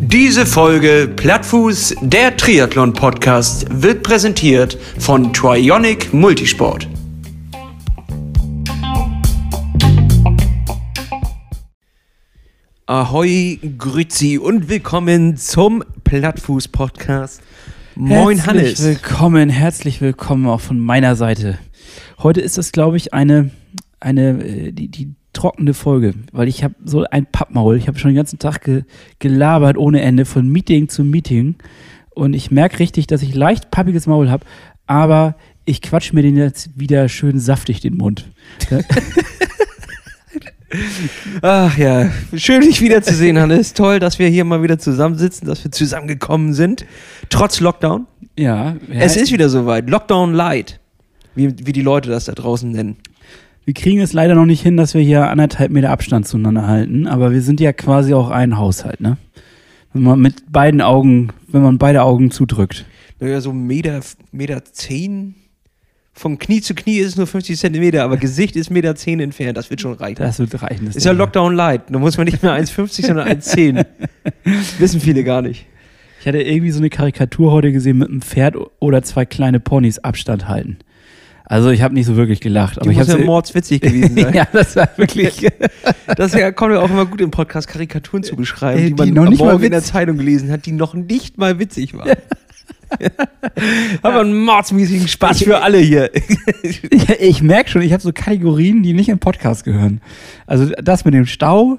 Diese Folge Plattfuß, der Triathlon-Podcast, wird präsentiert von Trionic Multisport. Ahoi, Grüezi und willkommen zum Plattfuß-Podcast. Moin, herzlich Hannes. willkommen, herzlich willkommen auch von meiner Seite. Heute ist es, glaube ich, eine, eine äh, die, die trockene Folge, weil ich habe so ein Pappmaul. Ich habe schon den ganzen Tag ge gelabert ohne Ende, von Meeting zu Meeting. Und ich merke richtig, dass ich leicht pappiges Maul habe, aber ich quatsch mir den jetzt wieder schön saftig den Mund. Ach ja, schön dich wiederzusehen, Hannes. Toll, dass wir hier mal wieder zusammensitzen, dass wir zusammengekommen sind. Trotz Lockdown. Ja, Es ist wieder soweit. Lockdown Light. Wie, wie die Leute das da draußen nennen. Wir kriegen es leider noch nicht hin, dass wir hier anderthalb Meter Abstand zueinander halten, aber wir sind ja quasi auch ein Haushalt, ne? Wenn man mit beiden Augen, wenn man beide Augen zudrückt. Naja, so Meter, Meter zehn. Vom Knie zu Knie ist es nur 50 Zentimeter, aber Gesicht ist Meter zehn entfernt. Das wird schon reichen. Das wird reichen. das Ist ja. Lockdown Light. Da muss man nicht mehr 1,50, sondern 1,10. Wissen viele gar nicht. Ich hatte irgendwie so eine Karikatur heute gesehen mit einem Pferd oder zwei kleine Ponys Abstand halten. Also ich habe nicht so wirklich gelacht, aber Die ich muss habe ja mordswitzig gewesen sein. ja, das war wirklich. Das ja, kommt ja auch immer gut im Podcast, Karikaturen zu beschreiben, Äh, die man die noch am nicht mal in der Zeitung gelesen hat, die noch nicht mal witzig waren. Aber einen mordsmäßigen Spaß für alle hier. ich ich merke schon, ich habe so Kategorien, die nicht im Podcast gehören. Also das mit dem Stau.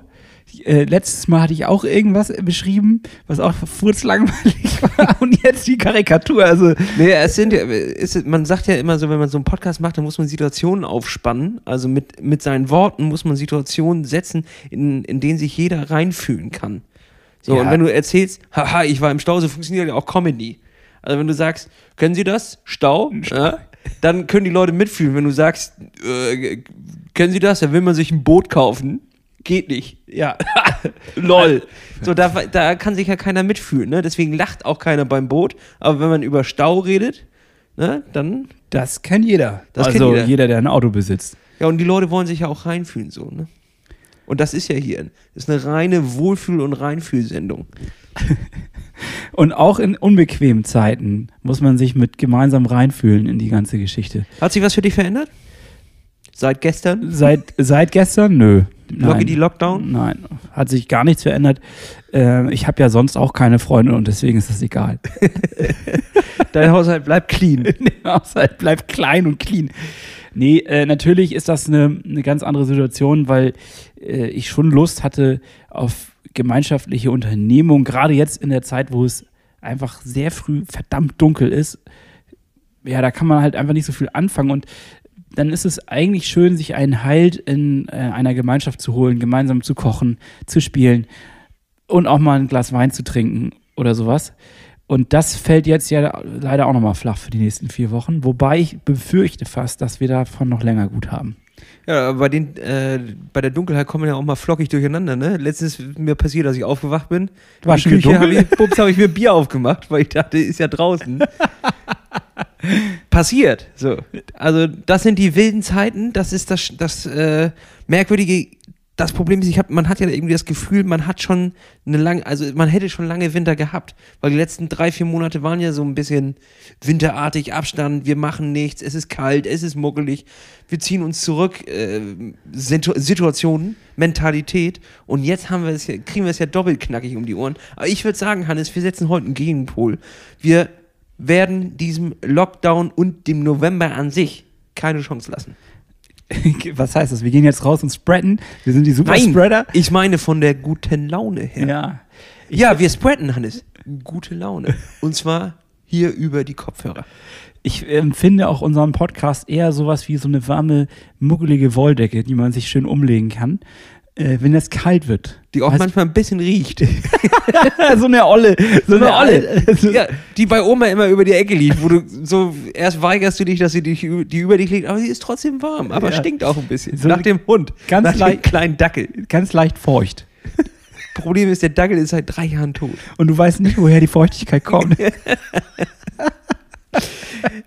Äh, letztes Mal hatte ich auch irgendwas beschrieben, was auch furzlangweilig war. Und jetzt die Karikatur. Also Nee, es sind ja, es man sagt ja immer so, wenn man so einen Podcast macht, dann muss man Situationen aufspannen. Also mit, mit seinen Worten muss man Situationen setzen, in, in denen sich jeder reinfühlen kann. So, Ja. und wenn du erzählst, haha, ich war im Stau, so funktioniert ja auch Comedy. Also wenn du sagst, können Sie das? Stau? Ja, dann können die Leute mitfühlen. Wenn du sagst, äh, können Sie das? Dann will man sich ein Boot kaufen. Geht nicht. Ja. Lol. So, da, da kann sich ja keiner mitfühlen, ne? Deswegen lacht auch keiner beim Boot. Aber wenn man über Stau redet, ne, dann. das kennt jeder. Das kennt also jeder. jeder, der ein Auto besitzt. Ja, und die Leute wollen sich ja auch reinfühlen, so, ne? Und das ist ja hier. Das ist eine reine Wohlfühl- und Reinfühlsendung. Und auch in unbequemen Zeiten muss man sich mit gemeinsam reinfühlen in die ganze Geschichte. Hat sich was für dich verändert? Seit gestern? Seit, seit gestern? Nö. Locke die Lockdown? Nein, hat sich gar nichts verändert. Äh, ich habe ja sonst auch keine Freunde und deswegen ist das egal. Dein Haushalt bleibt clean. Der Haushalt bleibt klein und clean. Nee, äh, natürlich ist das eine, eine ganz andere Situation, weil äh, ich schon Lust hatte auf gemeinschaftliche Unternehmung, gerade jetzt in der Zeit, wo es einfach sehr früh verdammt dunkel ist. Ja, da kann man halt einfach nicht so viel anfangen und dann ist es eigentlich schön, sich einen Halt in äh, einer Gemeinschaft zu holen, gemeinsam zu kochen, zu spielen und auch mal ein Glas Wein zu trinken oder sowas. Und das fällt jetzt ja leider auch nochmal flach für die nächsten vier Wochen, wobei ich befürchte fast, dass wir davon noch länger gut haben. Ja, aber bei, den, äh, bei der Dunkelheit kommen wir ja auch mal flockig durcheinander, ne? Letztens ist mir passiert, dass ich aufgewacht bin. War schon dunkel? ich, Bums, habe ich mir Bier aufgemacht, weil ich dachte, ist ja draußen. passiert. So. Also, das sind die wilden Zeiten. Das ist das, das äh, merkwürdige. Das Problem ist, ich hab, man hat ja irgendwie das Gefühl, man hat schon eine lange, also man hätte schon lange Winter gehabt, weil die letzten drei, vier Monate waren ja so ein bisschen winterartig, Abstand, wir machen nichts, es ist kalt, es ist muckelig, wir ziehen uns zurück, äh, Situ Situationen, Mentalität und jetzt haben wir es kriegen wir es ja doppelt knackig um die Ohren. Aber ich würde sagen, Hannes, wir setzen heute einen Gegenpol. Wir werden diesem Lockdown und dem November an sich keine Chance lassen. Was heißt das? Wir gehen jetzt raus und spreaden. Wir sind die Superspreader. ich meine von der guten Laune her. Ja. Ja, wir spreaden, Hannes. Gute Laune. Und zwar hier über die Kopfhörer. Ich empfinde auch unseren Podcast eher sowas wie so eine warme, muggelige Wolldecke, die man sich schön umlegen kann, äh, wenn es kalt wird. Die auch manchmal ein bisschen riecht. so eine Olle. So eine Olle. ja, die bei Oma immer über die Ecke liegt, wo du so erst weigerst du dich, dass sie dich, die über dich liegt, aber sie ist trotzdem warm, aber Ja. stinkt auch ein bisschen. So nach dem Hund, ganz nach dem leicht- kleinen Dackel. Ganz leicht feucht. Problem ist, der Dackel ist seit drei Jahren tot. Und du weißt nicht, woher die Feuchtigkeit kommt.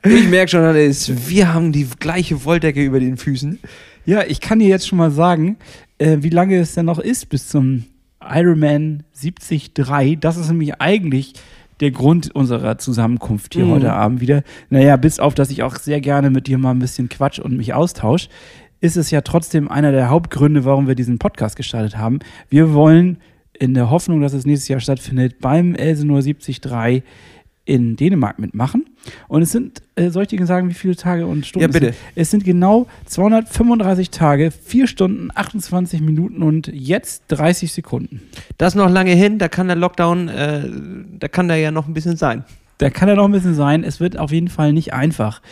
Ich merke schon, Hannes, wir haben die gleiche Wolldecke über den Füßen. Ja, ich kann dir jetzt schon mal sagen, äh, wie lange es denn noch ist bis zum Ironman 73. Das ist nämlich eigentlich der Grund unserer Zusammenkunft hier Mhm. heute Abend wieder. Naja, bis auf, dass ich auch sehr gerne mit dir mal ein bisschen quatsch und mich austausche, ist es ja trotzdem einer der Hauptgründe, warum wir diesen Podcast gestartet haben. Wir wollen in der Hoffnung, dass es nächstes Jahr stattfindet, beim Elsenor 73 in Dänemark mitmachen. Und es sind, äh, soll ich dir sagen, wie viele Tage und Stunden? Ja, bitte. Es sind, es sind genau 235 Tage, 4 Stunden, 28 Minuten und jetzt 30 Sekunden. Das ist noch lange hin, da kann der Lockdown, äh, da kann der ja noch ein bisschen sein. Da kann er noch ein bisschen sein. Es wird auf jeden Fall nicht einfach,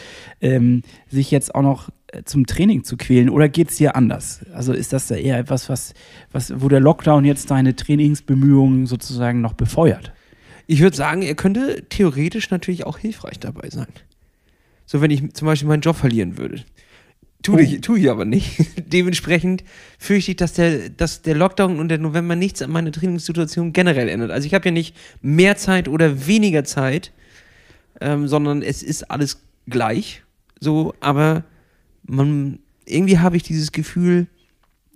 ähm, sich jetzt auch noch äh, zum Training zu quälen. Oder geht es dir anders? Also ist das da eher etwas, was, was, wo der Lockdown jetzt deine Trainingsbemühungen sozusagen noch befeuert? Ich würde sagen, er könnte theoretisch natürlich auch hilfreich dabei sein. So, wenn ich zum Beispiel meinen Job verlieren würde. Tu, Oh. ich, tu ich aber nicht. Dementsprechend fürchte ich, dass der, dass der Lockdown und der November nichts an meiner Trainingssituation generell ändert. Also ich habe ja nicht mehr Zeit oder weniger Zeit, ähm, sondern es ist alles gleich. So, aber man, irgendwie habe ich dieses Gefühl,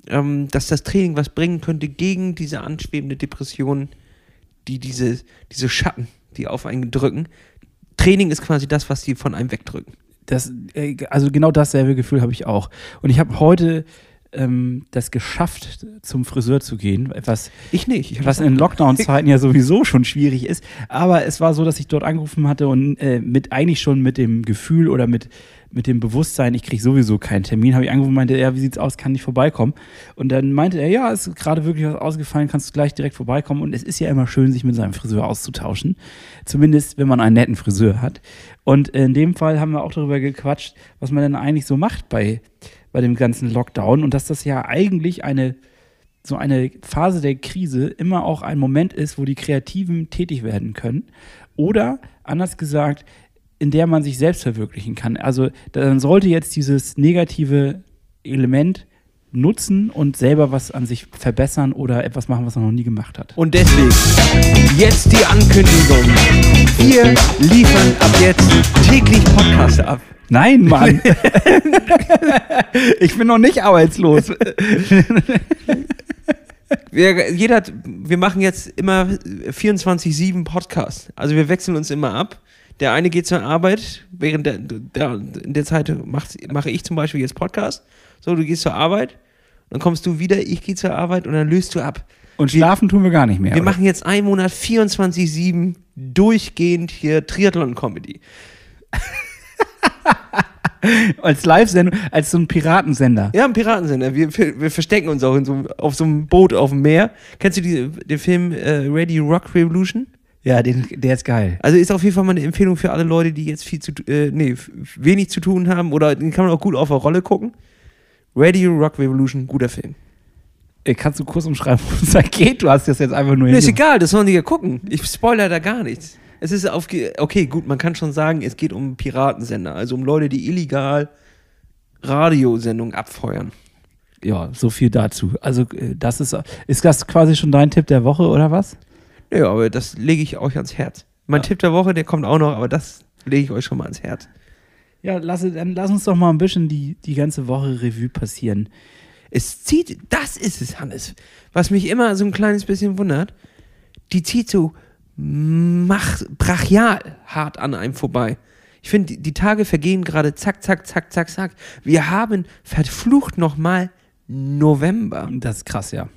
ähm, dass das Training was bringen könnte gegen diese anschwebende Depression, die diese, diese Schatten, die auf einen drücken. Training ist quasi das, was die von einem wegdrücken. Das, äh, also genau dasselbe Gefühl habe ich auch. Und ich habe heute ähm, das geschafft, zum Friseur zu gehen, was, Ich nicht. Ich was in Lockdown-Zeiten ja sowieso schon schwierig ist. Aber es war so, dass ich dort angerufen hatte und äh, mit eigentlich schon mit dem Gefühl oder mit, mit dem Bewusstsein, ich kriege sowieso keinen Termin, habe ich angerufen und meinte, ja, wie sieht's aus, kann ich vorbeikommen? Und dann meinte er, ja, ist gerade wirklich was ausgefallen, kannst du gleich direkt vorbeikommen. Und es ist ja immer schön, sich mit seinem Friseur auszutauschen. Zumindest, wenn man einen netten Friseur hat. Und in dem Fall haben wir auch darüber gequatscht, was man denn eigentlich so macht bei, bei dem ganzen Lockdown und dass das ja eigentlich eine so eine Phase der Krise immer auch ein Moment ist, wo die Kreativen tätig werden können. Oder anders gesagt, in der man sich selbst verwirklichen kann. Also dann sollte jetzt dieses negative Element nutzen und selber was an sich verbessern oder etwas machen, was man noch nie gemacht hat. Und deswegen jetzt die Ankündigung. Wir liefern ab jetzt täglich Podcasts ab. Nein, Mann! ich bin noch nicht arbeitslos. Wir, jeder, wir machen jetzt immer 24-7 Podcasts. Also wir wechseln uns immer ab. Der eine geht zur Arbeit, während der, der, in der Zeit mache ich zum Beispiel jetzt Podcast. So, du gehst zur Arbeit, dann kommst du wieder, ich gehe zur Arbeit und dann löst du ab. Und schlafen tun wir gar nicht mehr. Wir oder? machen jetzt einen Monat 24-7 durchgehend hier Triathlon-Comedy. als Live-Sendung, als so ein Piratensender. Ja, ein Piratensender. Wir, wir verstecken uns auch so, auf so einem Boot auf dem Meer. Kennst du die, den Film äh, Ready Rock Revolution? Ja, den, der ist geil. Also ist auf jeden Fall mal eine Empfehlung für alle Leute, die jetzt viel zu, äh, nee, wenig zu tun haben oder den kann man auch gut auf der Rolle gucken. Ready Rock Revolution, guter Film. Kannst du kurz umschreiben, worum es da geht? Du hast das jetzt einfach nur Nee, ist egal, das sollen die ja gucken. Ich spoiler da gar nichts. Es ist auf, okay, gut, man kann schon sagen, es geht um Piratensender, also um Leute, die illegal Radiosendungen abfeuern. Ja, so viel dazu. Also, äh, das ist, ist das quasi schon dein Tipp der Woche oder was? Ja, aber das lege ich euch ans Herz. Mein Ja. Tipp der Woche, der kommt auch noch, aber das lege ich euch schon mal ans Herz. Ja, lass, dann lass uns doch mal ein bisschen die, die ganze Woche Revue passieren. Es zieht, das ist es, Hannes. Was mich immer so ein kleines bisschen wundert, die zieht so mach, brachial hart an einem vorbei. Ich finde, die, die Tage vergehen gerade zack, zack, zack, zack, zack. Wir haben verflucht nochmal November. Das ist krass, ja.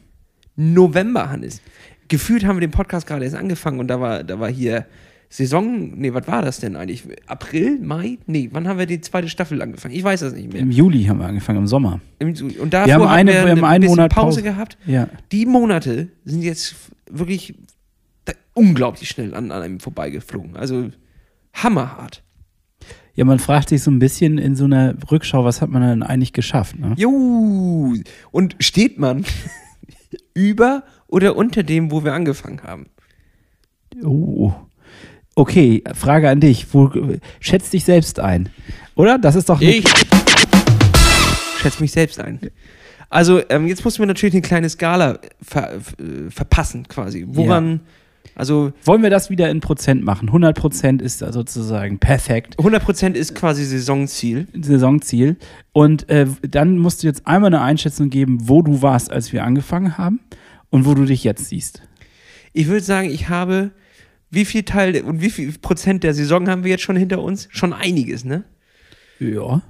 November, Hannes. Gefühlt haben wir den Podcast gerade erst angefangen und da war, da war hier Saison, nee, was war das denn eigentlich? April, Mai? Nee, wann haben wir die zweite Staffel angefangen? Ich weiß das nicht mehr. Im Juli haben wir angefangen, im Sommer. Im- Und davor Wir haben eine- hatten wir haben einen Monat Pause Pause. gehabt. Ja. Die Monate sind jetzt wirklich unglaublich schnell an, an einem vorbeigeflogen. Also hammerhart. Ja, man fragt sich so ein bisschen in so einer Rückschau, was hat man denn eigentlich geschafft? Ne? Jo, und steht man über oder unter dem, wo wir angefangen haben? Oh. Okay, Frage an dich. Wo, schätz dich selbst ein. Oder? Das ist doch eine- Ich schätze mich selbst ein. Also, ähm, jetzt mussten wir natürlich eine kleine Skala ver, äh, verpassen, quasi. Woran Also Wollen wir das wieder in Prozent machen? 100 Prozent ist da sozusagen perfekt. 100% ist quasi Saisonziel. Saisonziel. Und äh, dann musst du jetzt einmal eine Einschätzung geben, wo du warst, als wir angefangen haben und wo du dich jetzt siehst. Ich würde sagen, ich habe, wie viel Teil und wie viel Prozent der Saison haben wir jetzt schon hinter uns? Schon einiges, ne? Ja.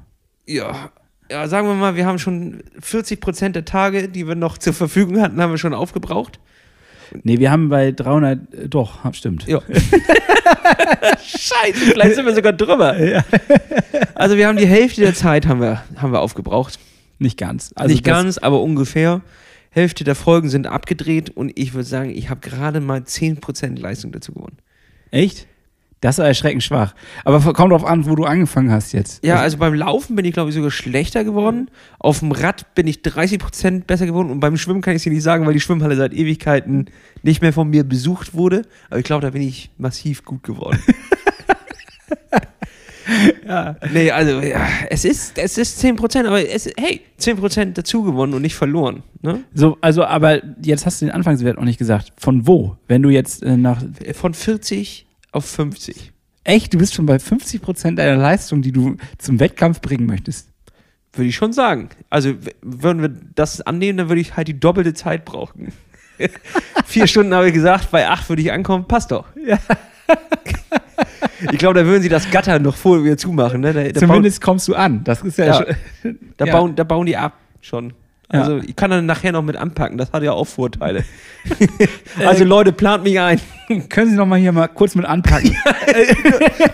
Ja. Ja, sagen wir mal, wir haben schon 40 Prozent der Tage, die wir noch zur Verfügung hatten, haben wir schon aufgebraucht. Nee, wir haben bei 300, äh, doch, stimmt. Ja. Scheiße, vielleicht sind wir sogar drüber. Also wir haben die Hälfte der Zeit haben wir, haben wir aufgebraucht. Nicht ganz. Also Nicht ganz, aber ungefähr. Hälfte der Folgen sind abgedreht und ich würde sagen, ich habe gerade mal 10% Leistung dazu gewonnen. Echt? Das ist erschreckend schwach. Aber kommt drauf an, wo du angefangen hast jetzt. Ja, also beim Laufen bin ich, glaube ich, sogar schlechter geworden. Auf dem Rad bin ich 30% besser geworden und beim Schwimmen kann ich es dir nicht sagen, weil die Schwimmhalle seit Ewigkeiten nicht mehr von mir besucht wurde. Aber ich glaube, da bin ich massiv gut geworden. ja. Nee, also ja, es ist, es ist 10%, aber es, hey, 10% dazu gewonnen und nicht verloren. Ne? So, also, aber jetzt hast du den Anfangswert noch nicht gesagt. Von wo? Wenn du jetzt äh, nach. Von 40 auf 50. Echt, du bist schon bei 50 Prozent deiner Leistung, die du zum Wettkampf bringen möchtest. Würde ich schon sagen. Also, würden wir das annehmen, dann würde ich halt die doppelte Zeit brauchen. Vier Stunden habe ich gesagt, bei acht würde ich ankommen, passt doch. Ich glaube, da würden sie das Gatter noch vor wieder zumachen. Ne? Da, da, Zumindest kommst du an. Das ist ja, Ja. schon. bauen, da, ja. bauen, da bauen die ab schon. Ja. Also, ich kann dann nachher noch mit anpacken, das hat ja auch Vorteile. also, Leute, plant mich ein. Können Sie noch mal hier mal kurz mit anpacken?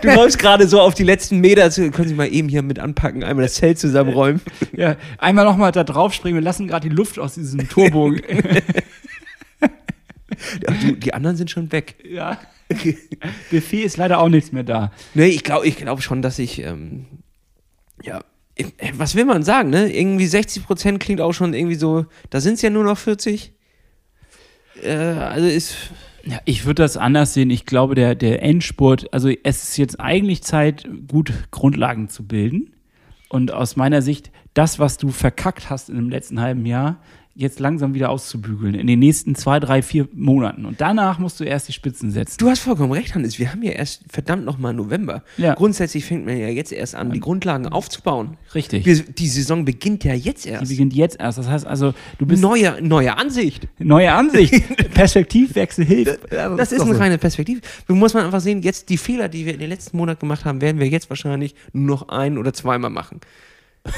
Du läufst gerade so auf die letzten Meter, zu, können Sie mal eben hier mit anpacken, einmal das Zelt zusammenräumen. ja, einmal noch mal da drauf springen. Wir lassen gerade die Luft aus diesem Turbo. Ja, du, die anderen sind schon weg. ja. Buffet ist leider auch nichts mehr da. Nee, ich glaube ich glaub schon, dass ich, ähm, ja, äh, was will man sagen, ne? Irgendwie 60% klingt auch schon irgendwie so, da sind es ja nur noch 40. Äh, also ist, Ja, ich würde das anders sehen. Ich glaube, der, der Endspurt, also es ist jetzt eigentlich Zeit, gut Grundlagen zu bilden. Und aus meiner Sicht, das, was du verkackt hast in dem letzten halben Jahr, jetzt langsam wieder auszubügeln. In den nächsten zwei, drei, vier Monaten. Und danach musst du erst die Spitzen setzen. du hast vollkommen recht, Hannes, wir haben ja erst verdammt nochmal November. Ja. Grundsätzlich fängt man ja jetzt erst an, die Grundlagen aufzubauen. Richtig. Wir, die Saison beginnt ja jetzt Die erst. beginnt jetzt erst. Das heißt also, du bist Neue, neue Ansicht. neue Ansicht. Perspektivwechsel hilft. Das ist doch eine so. reine Perspektive. Du musst man einfach sehen, jetzt die Fehler, die wir in den letzten Monaten gemacht haben, werden wir jetzt wahrscheinlich nur noch ein oder zweimal machen.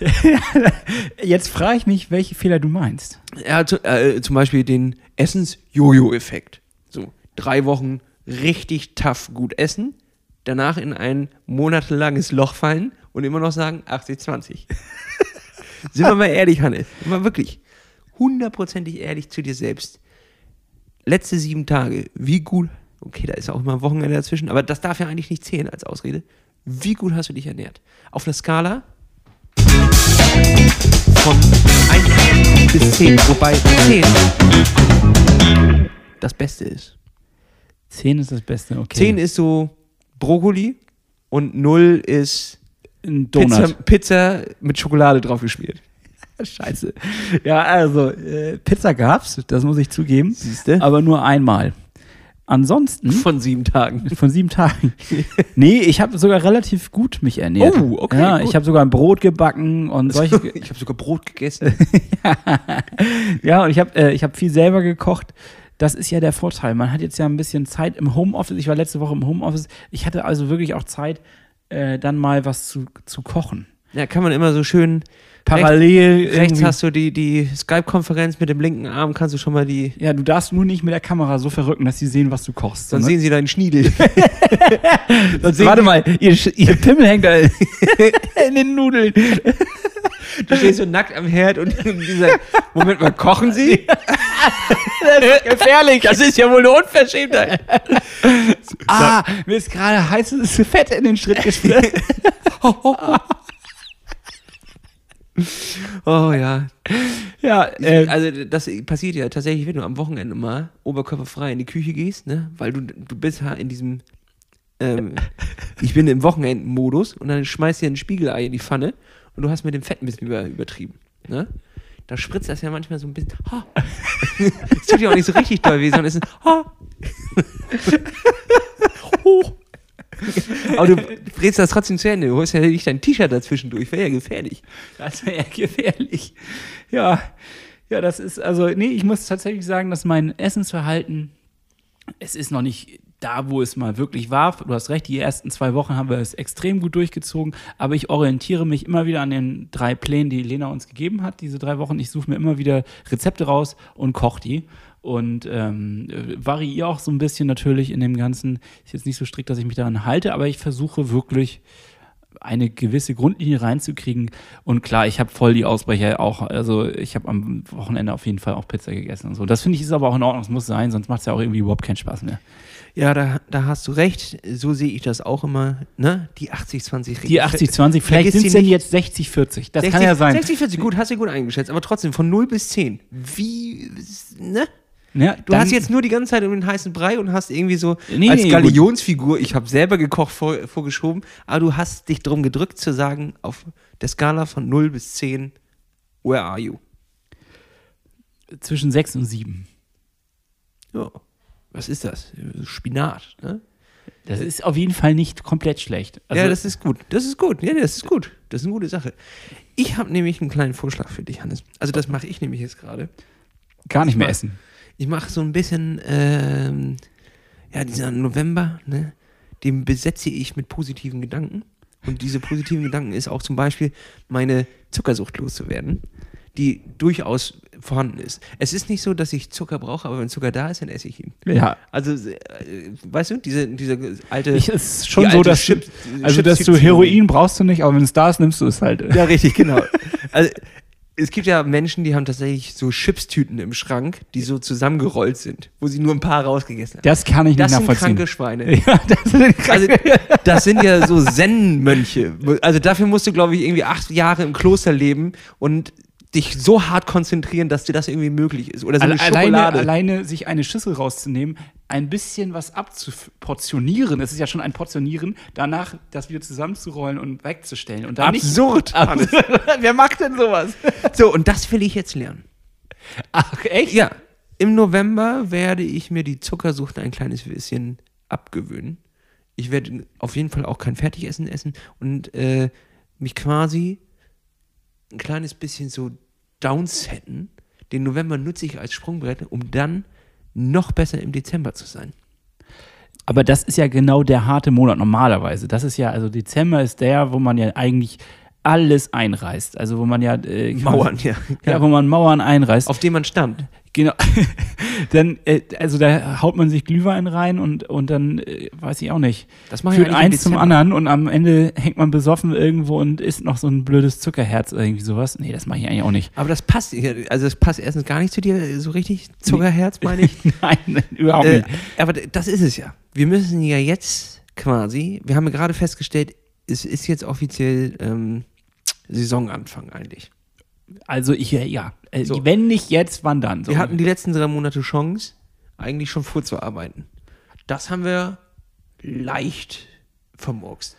Jetzt frage ich mich, welche Fehler du meinst. Ja, zu, äh, zum Beispiel den Essens-Jojo-Effekt. So, drei Wochen richtig tough gut essen, danach in ein monatelanges Loch fallen und immer noch sagen 80-20. Sind wir mal ehrlich, Hannes. Mal wirklich hundertprozentig ehrlich zu dir selbst. Letzte sieben Tage, wie gut, okay, da ist auch immer ein Wochenende dazwischen, aber das darf ja eigentlich nicht zählen als Ausrede. Wie gut hast du dich ernährt? Auf einer Skala von 1 bis 10, wobei 10 das Beste ist. Zehn ist das Beste, okay. 10 ist so Brokkoli und 0 ist ein Pizza, Donut. Pizza mit Schokolade drauf geschmiert. Scheiße. Ja, also, äh, Pizza gab's, das muss ich zugeben. Siehste? Aber nur einmal. Ansonsten, Von sieben Tagen. von sieben Tagen. nee, ich habe sogar relativ gut mich ernährt. Oh, okay, Ja, gut. ich habe sogar ein Brot gebacken und solche. Ich habe sogar Brot gegessen. ja, und ich habe äh, ich hab viel selber gekocht. Das ist ja der Vorteil. Man hat jetzt ja ein bisschen Zeit im Homeoffice. Ich war letzte Woche im Homeoffice. Ich hatte also wirklich auch Zeit, äh, dann mal was zu, zu kochen. Ja, kann man immer so schön. Parallel. Rechts, rechts hast du die, die Skype-Konferenz mit dem linken Arm, kannst du schon mal die. Ja, du darfst nur nicht mit der Kamera so verrücken, dass sie sehen, was du kochst. Dann ne? sehen sie deinen Schniedel. Warte mal, ihr, ihr Pimmel hängt da in den Nudeln. Du stehst so nackt am Herd und dieser. Moment mal, kochen sie? Gefährlich. Das ist ja wohl eine Unverschämtheit. Ah, mir ist gerade heißes Fett in den Schritt gespritzt. Oh ja. ja, äh, Also das passiert ja tatsächlich, wenn du am Wochenende mal oberkörperfrei in die Küche gehst, ne? Weil du, du bist ja in diesem, ähm, ich bin im Wochenendmodus und dann schmeißt dir ein Spiegelei in die Pfanne und du hast mit dem Fett ein bisschen über, übertrieben, ne? da spritzt das ja manchmal so ein bisschen. Ha. Es tut ja auch nicht so richtig doll weh, sondern es ist ein Ha. Hoch. Aber du drehst das trotzdem zu Ende. Du holst ja nicht dein T-Shirt dazwischen durch. Wäre ja gefährlich. Das wäre ja gefährlich. Ja, ja, das ist, also, nee, ich muss tatsächlich sagen, dass mein Essensverhalten, es ist noch nicht da, wo es mal wirklich war. Du hast recht, die ersten zwei Wochen haben wir es extrem gut durchgezogen, aber ich orientiere mich immer wieder an den drei Plänen, die Lena uns gegeben hat, diese drei Wochen. Ich suche mir immer wieder Rezepte raus und koche die. Und ähm, variiere auch so ein bisschen natürlich in dem Ganzen. Ist jetzt nicht so strikt, dass ich mich daran halte, aber ich versuche wirklich eine gewisse Grundlinie reinzukriegen. Und klar, ich habe voll die Ausbrecher auch. Also ich habe am Wochenende auf jeden Fall auch Pizza gegessen und so. Das finde ich ist aber auch in Ordnung. Es muss sein, sonst macht es ja auch irgendwie überhaupt keinen Spaß mehr. Ja, da, da hast du recht. So sehe ich das auch immer. Ne? Die 80-20-Regel. Die 80-20, vielleicht sind es denn jetzt 60-40. Das kann ja sein. 60, 40, gut, hast du gut eingeschätzt. Aber trotzdem, von 0 bis 10. Wie, ne? Ja, Du hast jetzt nur die ganze Zeit um den heißen Brei und hast irgendwie so Nee, als nee, Galionsfigur, ich habe selber gekocht, vor, vorgeschoben, aber du hast dich drum gedrückt zu sagen, auf der Skala von 0 bis 10, where are you? zwischen 6 und 7. Ja. Was ist das? Spinat, ne? Das ist auf jeden Fall nicht komplett schlecht. Also, ja, das ist gut. Das ist gut. Ja, das ist gut. Das ist eine gute Sache. Ich habe nämlich einen kleinen Vorschlag für dich, Hannes. Also das mache ich nämlich jetzt gerade. gar nicht mehr essen. Ich mache so ein bisschen, ähm, ja, dieser November, ne, den besetze ich mit positiven Gedanken. Und diese positiven Gedanken ist auch zum Beispiel, meine Zuckersucht loszuwerden, die durchaus vorhanden ist. Es ist nicht so, dass ich Zucker brauche, aber wenn Zucker da ist, dann esse ich ihn. Ja. Also, äh, weißt du, diese, diese alte. Ich, es ist schon so, dass, Chip- du, also, dass du. Heroin brauchst du nicht, aber wenn es da ist, nimmst du es halt. Ja, richtig, genau. Also, es gibt ja Menschen, die haben tatsächlich so Chipstüten im Schrank, die so zusammengerollt sind, wo sie nur ein paar rausgegessen haben. Das kann ich Das nicht sind nachvollziehen. kranke Schweine. Ja, das sind Also, das sind ja so Zen-Mönche. Also dafür musst du, glaube ich, irgendwie acht Jahre im Kloster leben und dich so hart konzentrieren, dass dir das irgendwie möglich ist. Oder so eine Alle- alleine, Schokolade. alleine sich eine Schüssel rauszunehmen, ein bisschen was abzuportionieren, es ist ja schon ein Portionieren, danach das wieder zusammenzurollen und wegzustellen. Und dann Absurd. Nicht, Hannes. Wer macht denn sowas? So, und das will ich jetzt lernen. Ach, echt? Ja, im November werde ich mir die Zuckersucht ein kleines bisschen abgewöhnen. Ich werde auf jeden Fall auch kein Fertigessen essen und äh, mich quasi ein kleines bisschen so downsetten. Den November nutze ich als Sprungbrett, um dann noch besser im Dezember zu sein. Aber das ist ja genau der harte Monat normalerweise. Das ist ja, also Dezember ist der, wo man ja eigentlich alles einreißt. Also wo man ja äh, Mauern, ja. Ja, wo man Mauern einreißt. Auf dem man stand. Genau. dann, äh, also da haut man sich Glühwein rein und, und dann, äh, weiß ich auch nicht. Das mache ich Führt eins zum anderen und am Ende hängt man besoffen irgendwo und isst noch so ein blödes Zuckerherz oder irgendwie sowas. Nee, das mache ich eigentlich auch nicht. Aber das passt, also das passt erstens gar nicht zu dir so richtig. Zuckerherz, meine ich. Nein, überhaupt Äh, nicht. aber das ist es ja. Wir müssen ja jetzt quasi, wir haben ja gerade festgestellt, es ist jetzt offiziell ähm, Saisonanfang eigentlich. Also ich, ja, äh, So. wenn nicht jetzt, wann dann? So. Wir hatten die letzten drei Monate Chance, eigentlich schon vorzuarbeiten. Das haben wir leicht vermurkst.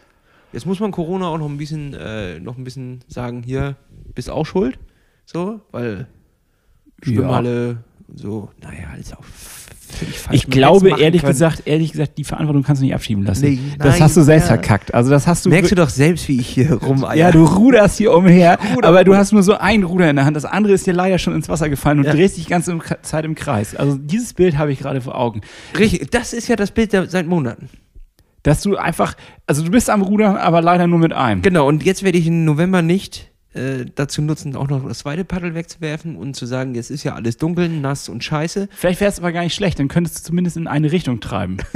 Jetzt muss man Corona auch noch ein bisschen, äh, noch ein bisschen sagen, hier, bist auch schuld. So, weil Schwimmhalle und so, naja, ist auch. Ich glaube, ehrlich können. gesagt, ehrlich gesagt, die Verantwortung kannst du nicht abschieben lassen. Nee, das nein, hast du selbst ja. verkackt. Also das hast du. Merkst du doch selbst, wie ich hier rumeier. ja, du ruderst hier umher, Ruder, aber du Ruder. hast nur so ein Ruder in der Hand. Das andere ist dir leider schon ins Wasser gefallen und Ja. drehst dich die ganze Zeit im Kreis. Also dieses Bild habe ich gerade vor Augen. Richtig, das ist ja das Bild der, seit Monaten. Dass du einfach, also du bist am Rudern, aber leider nur mit einem. Genau, und jetzt werde ich im November nicht äh, dazu nutzen, auch noch das zweite Paddel wegzuwerfen und zu sagen, jetzt ist ja alles dunkel, nass und scheiße. Vielleicht wäre es aber gar nicht schlecht, dann könntest du zumindest in eine Richtung treiben.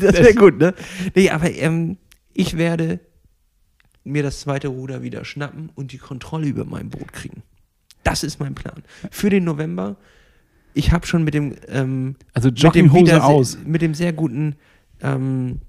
Das wäre gut, ne? Nee, aber ähm, ich werde mir das zweite Ruder wieder schnappen und die Kontrolle über mein Boot kriegen. Das ist mein Plan. Für den November. Ich habe schon mit dem ähm, Also mit dem Jogginghose aus. Mit dem sehr guten, ähm,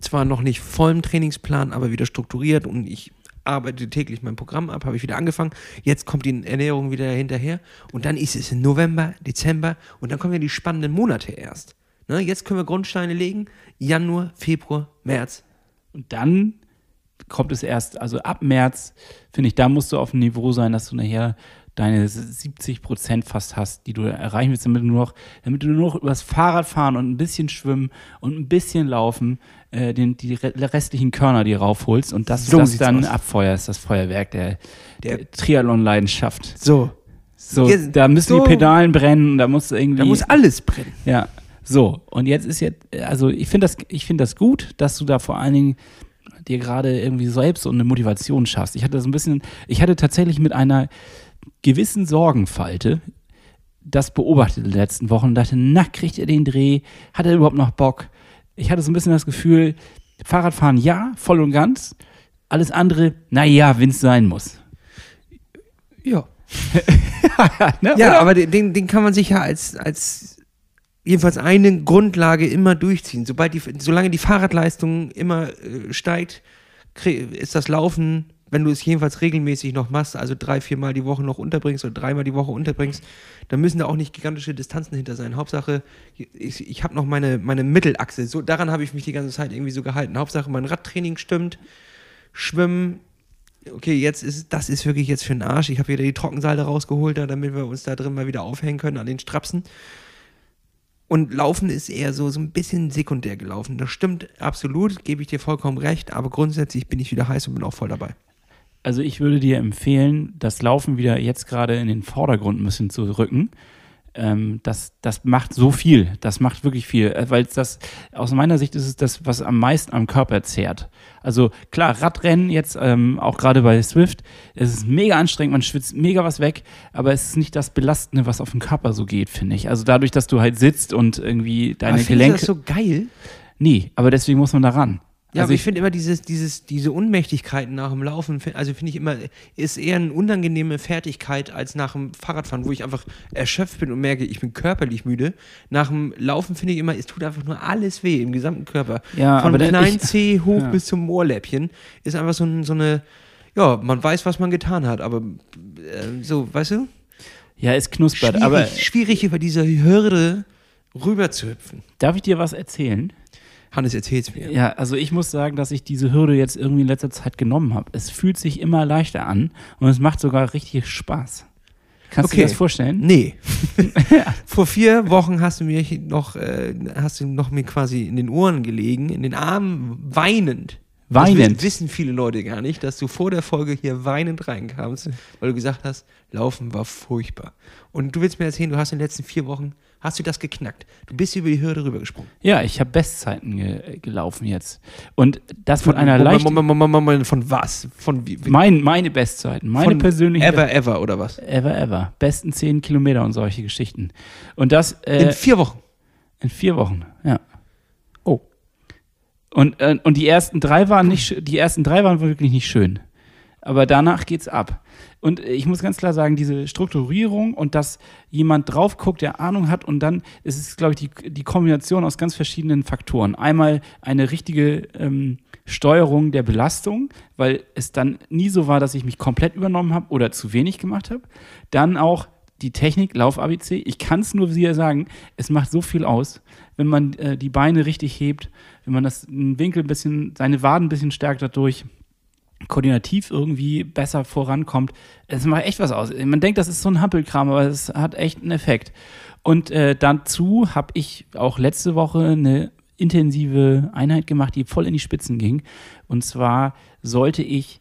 zwar noch nicht vollen Trainingsplan, aber wieder strukturiert und ich arbeite täglich mein Programm ab, habe ich wieder angefangen. Jetzt kommt die Ernährung wieder hinterher und dann ist es November, Dezember und dann kommen ja die spannenden Monate erst. Ne, jetzt können wir Grundsteine legen. Januar, Februar, März. Und dann kommt es erst, also ab März, finde ich, da musst du auf dem Niveau sein, dass du nachher deine 70 Prozent fast hast, die du erreichen willst, damit du nur noch, damit du nur noch übers Fahrrad fahren und ein bisschen schwimmen und ein bisschen laufen, äh, den, die re- restlichen Körner dir raufholst und dass So du das dann aus. abfeuerst, das Feuerwerk der, Der- der Triathlon-Leidenschaft. So. So, Jetzt- da müssen so- die Pedalen brennen, da muss irgendwie. Da muss alles brennen. Ja, so. Und jetzt ist jetzt, also ich finde das, ich finde das gut, dass du da vor allen Dingen dir gerade irgendwie selbst so eine Motivation schaffst. Ich hatte so ein bisschen, ich hatte tatsächlich mit einer gewissen Sorgenfalte das beobachtet in den letzten Wochen und dachte, na, kriegt er den Dreh? Hat er überhaupt noch Bock? Ich hatte so ein bisschen das Gefühl, Fahrradfahren ja, voll und ganz. Alles andere, naja, wenn es sein muss. Ja. ne, Ja, oder? aber den- den, kann man sich ja als, als jedenfalls eine Grundlage immer durchziehen. Sobald die, solange die Fahrradleistung immer äh, steigt, ist das Laufen, wenn du es jedenfalls regelmäßig noch machst, also drei, viermal die Woche noch unterbringst oder dreimal die Woche unterbringst, dann müssen da auch nicht gigantische Distanzen hinter sein. Hauptsache, ich, ich habe noch meine, meine Mittelachse. So, daran habe ich mich die ganze Zeit irgendwie so gehalten. Hauptsache, mein Radtraining stimmt, Schwimmen, okay, jetzt ist das ist wirklich jetzt für den Arsch. Ich habe wieder die Trockenseile rausgeholt, da, damit wir uns da drin mal wieder aufhängen können an den Strapsen. Und Laufen ist eher so, so ein bisschen sekundär gelaufen. Das stimmt absolut, gebe ich dir vollkommen recht, aber grundsätzlich bin ich wieder heiß und bin auch voll dabei. Also ich würde dir empfehlen, das Laufen wieder jetzt gerade in den Vordergrund ein bisschen zu rücken. Ähm, das, das macht so viel. Das macht wirklich viel. Äh, Weil das, aus meiner Sicht ist es das, was am meisten am Körper zehrt. Also klar, Radrennen jetzt, ähm, auch gerade bei Swift, es ist mega anstrengend, man schwitzt mega was weg, aber es ist nicht das Belastende, was auf den Körper so geht, finde ich. Also dadurch, dass du halt sitzt und irgendwie deine aber Gelenke. das so geil? nee, aber deswegen muss man da ran. Ja, also aber ich finde immer dieses, dieses, diese Unmächtigkeiten nach dem Laufen, also finde ich immer, ist eher eine unangenehme Fertigkeit als nach dem Fahrradfahren, wo ich einfach erschöpft bin und merke, ich bin körperlich müde. Nach dem Laufen finde ich immer, es tut einfach nur alles weh im gesamten Körper. Ja, Von kleinen Zeh hoch Ja. bis zum Ohrläppchen ist einfach so, ein, so eine, ja, man weiß, was man getan hat, aber äh, so, weißt du? ja, es knuspert. Schwierig, Aber schwierig über diese Hürde rüber zu hüpfen. darf ich dir was erzählen? Hannes, erzähl's mir. Ja, also ich muss sagen, dass ich diese Hürde jetzt irgendwie in letzter Zeit genommen habe. Es fühlt sich immer leichter an und es macht sogar richtig Spaß. Kannst du Okay. dir das vorstellen? Nee. Vor vier Wochen hast du mir noch, äh, hast du noch mir quasi in den Ohren gelegen, in den Armen, weinend. Das Weinend. wissen, wissen viele Leute gar nicht, dass du vor der Folge hier weinend reinkamst, weil du gesagt hast, Laufen war furchtbar. Und du willst mir erzählen, du hast in den letzten vier Wochen, hast du das geknackt. Du bist über die Hürde rübergesprungen. Ja, ich habe Bestzeiten ge gelaufen jetzt. Und das von einer Moment. Moment, Moment, Moment, von was? Von wie? Mein, meine Bestzeiten, meine von persönlichen... Ever, ever oder was? Ever, ever. Besten 10 Kilometer und solche Geschichten. Und das äh, In vier Wochen. in vier Wochen, ja. Oh. Und, äh, und die ersten drei waren nicht, die ersten drei waren wirklich nicht schön. Aber danach geht's ab. Und ich muss ganz klar sagen, diese Strukturierung und dass jemand drauf guckt, der Ahnung hat und dann ist es, glaube ich, die, die Kombination aus ganz verschiedenen Faktoren. Einmal eine richtige ähm, Steuerung der Belastung, weil es dann nie so war, dass ich mich komplett übernommen habe oder zu wenig gemacht habe. Dann auch die Technik, Lauf-ABC. Ich kann es nur wieder sagen, es macht so viel aus, wenn man äh, die Beine richtig hebt, wenn man das einen Winkel ein bisschen, seine Waden ein bisschen stärkt dadurch, koordinativ irgendwie besser vorankommt. Es macht echt was aus. Man denkt, das ist so ein Hampelkram, aber es hat echt einen Effekt. Und äh, dazu habe ich auch letzte Woche eine intensive Einheit gemacht, die voll in die Spitzen ging. Und zwar sollte ich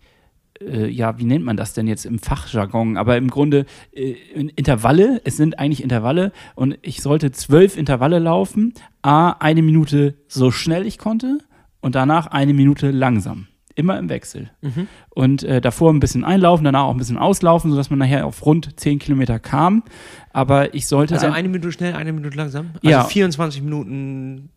äh, ja, wie nennt man das denn jetzt im Fachjargon? Aber im Grunde äh, in Intervalle, es sind eigentlich Intervalle und ich sollte zwölf Intervalle laufen, a eine Minute so schnell ich konnte und danach eine Minute langsam. Immer im Wechsel. Und äh, davor ein bisschen einlaufen, danach auch ein bisschen auslaufen, sodass man nachher auf rund 10 Kilometer kam. Aber ich sollte Also ein- eine Minute schnell, eine Minute langsam. Also Ja. 24 Minuten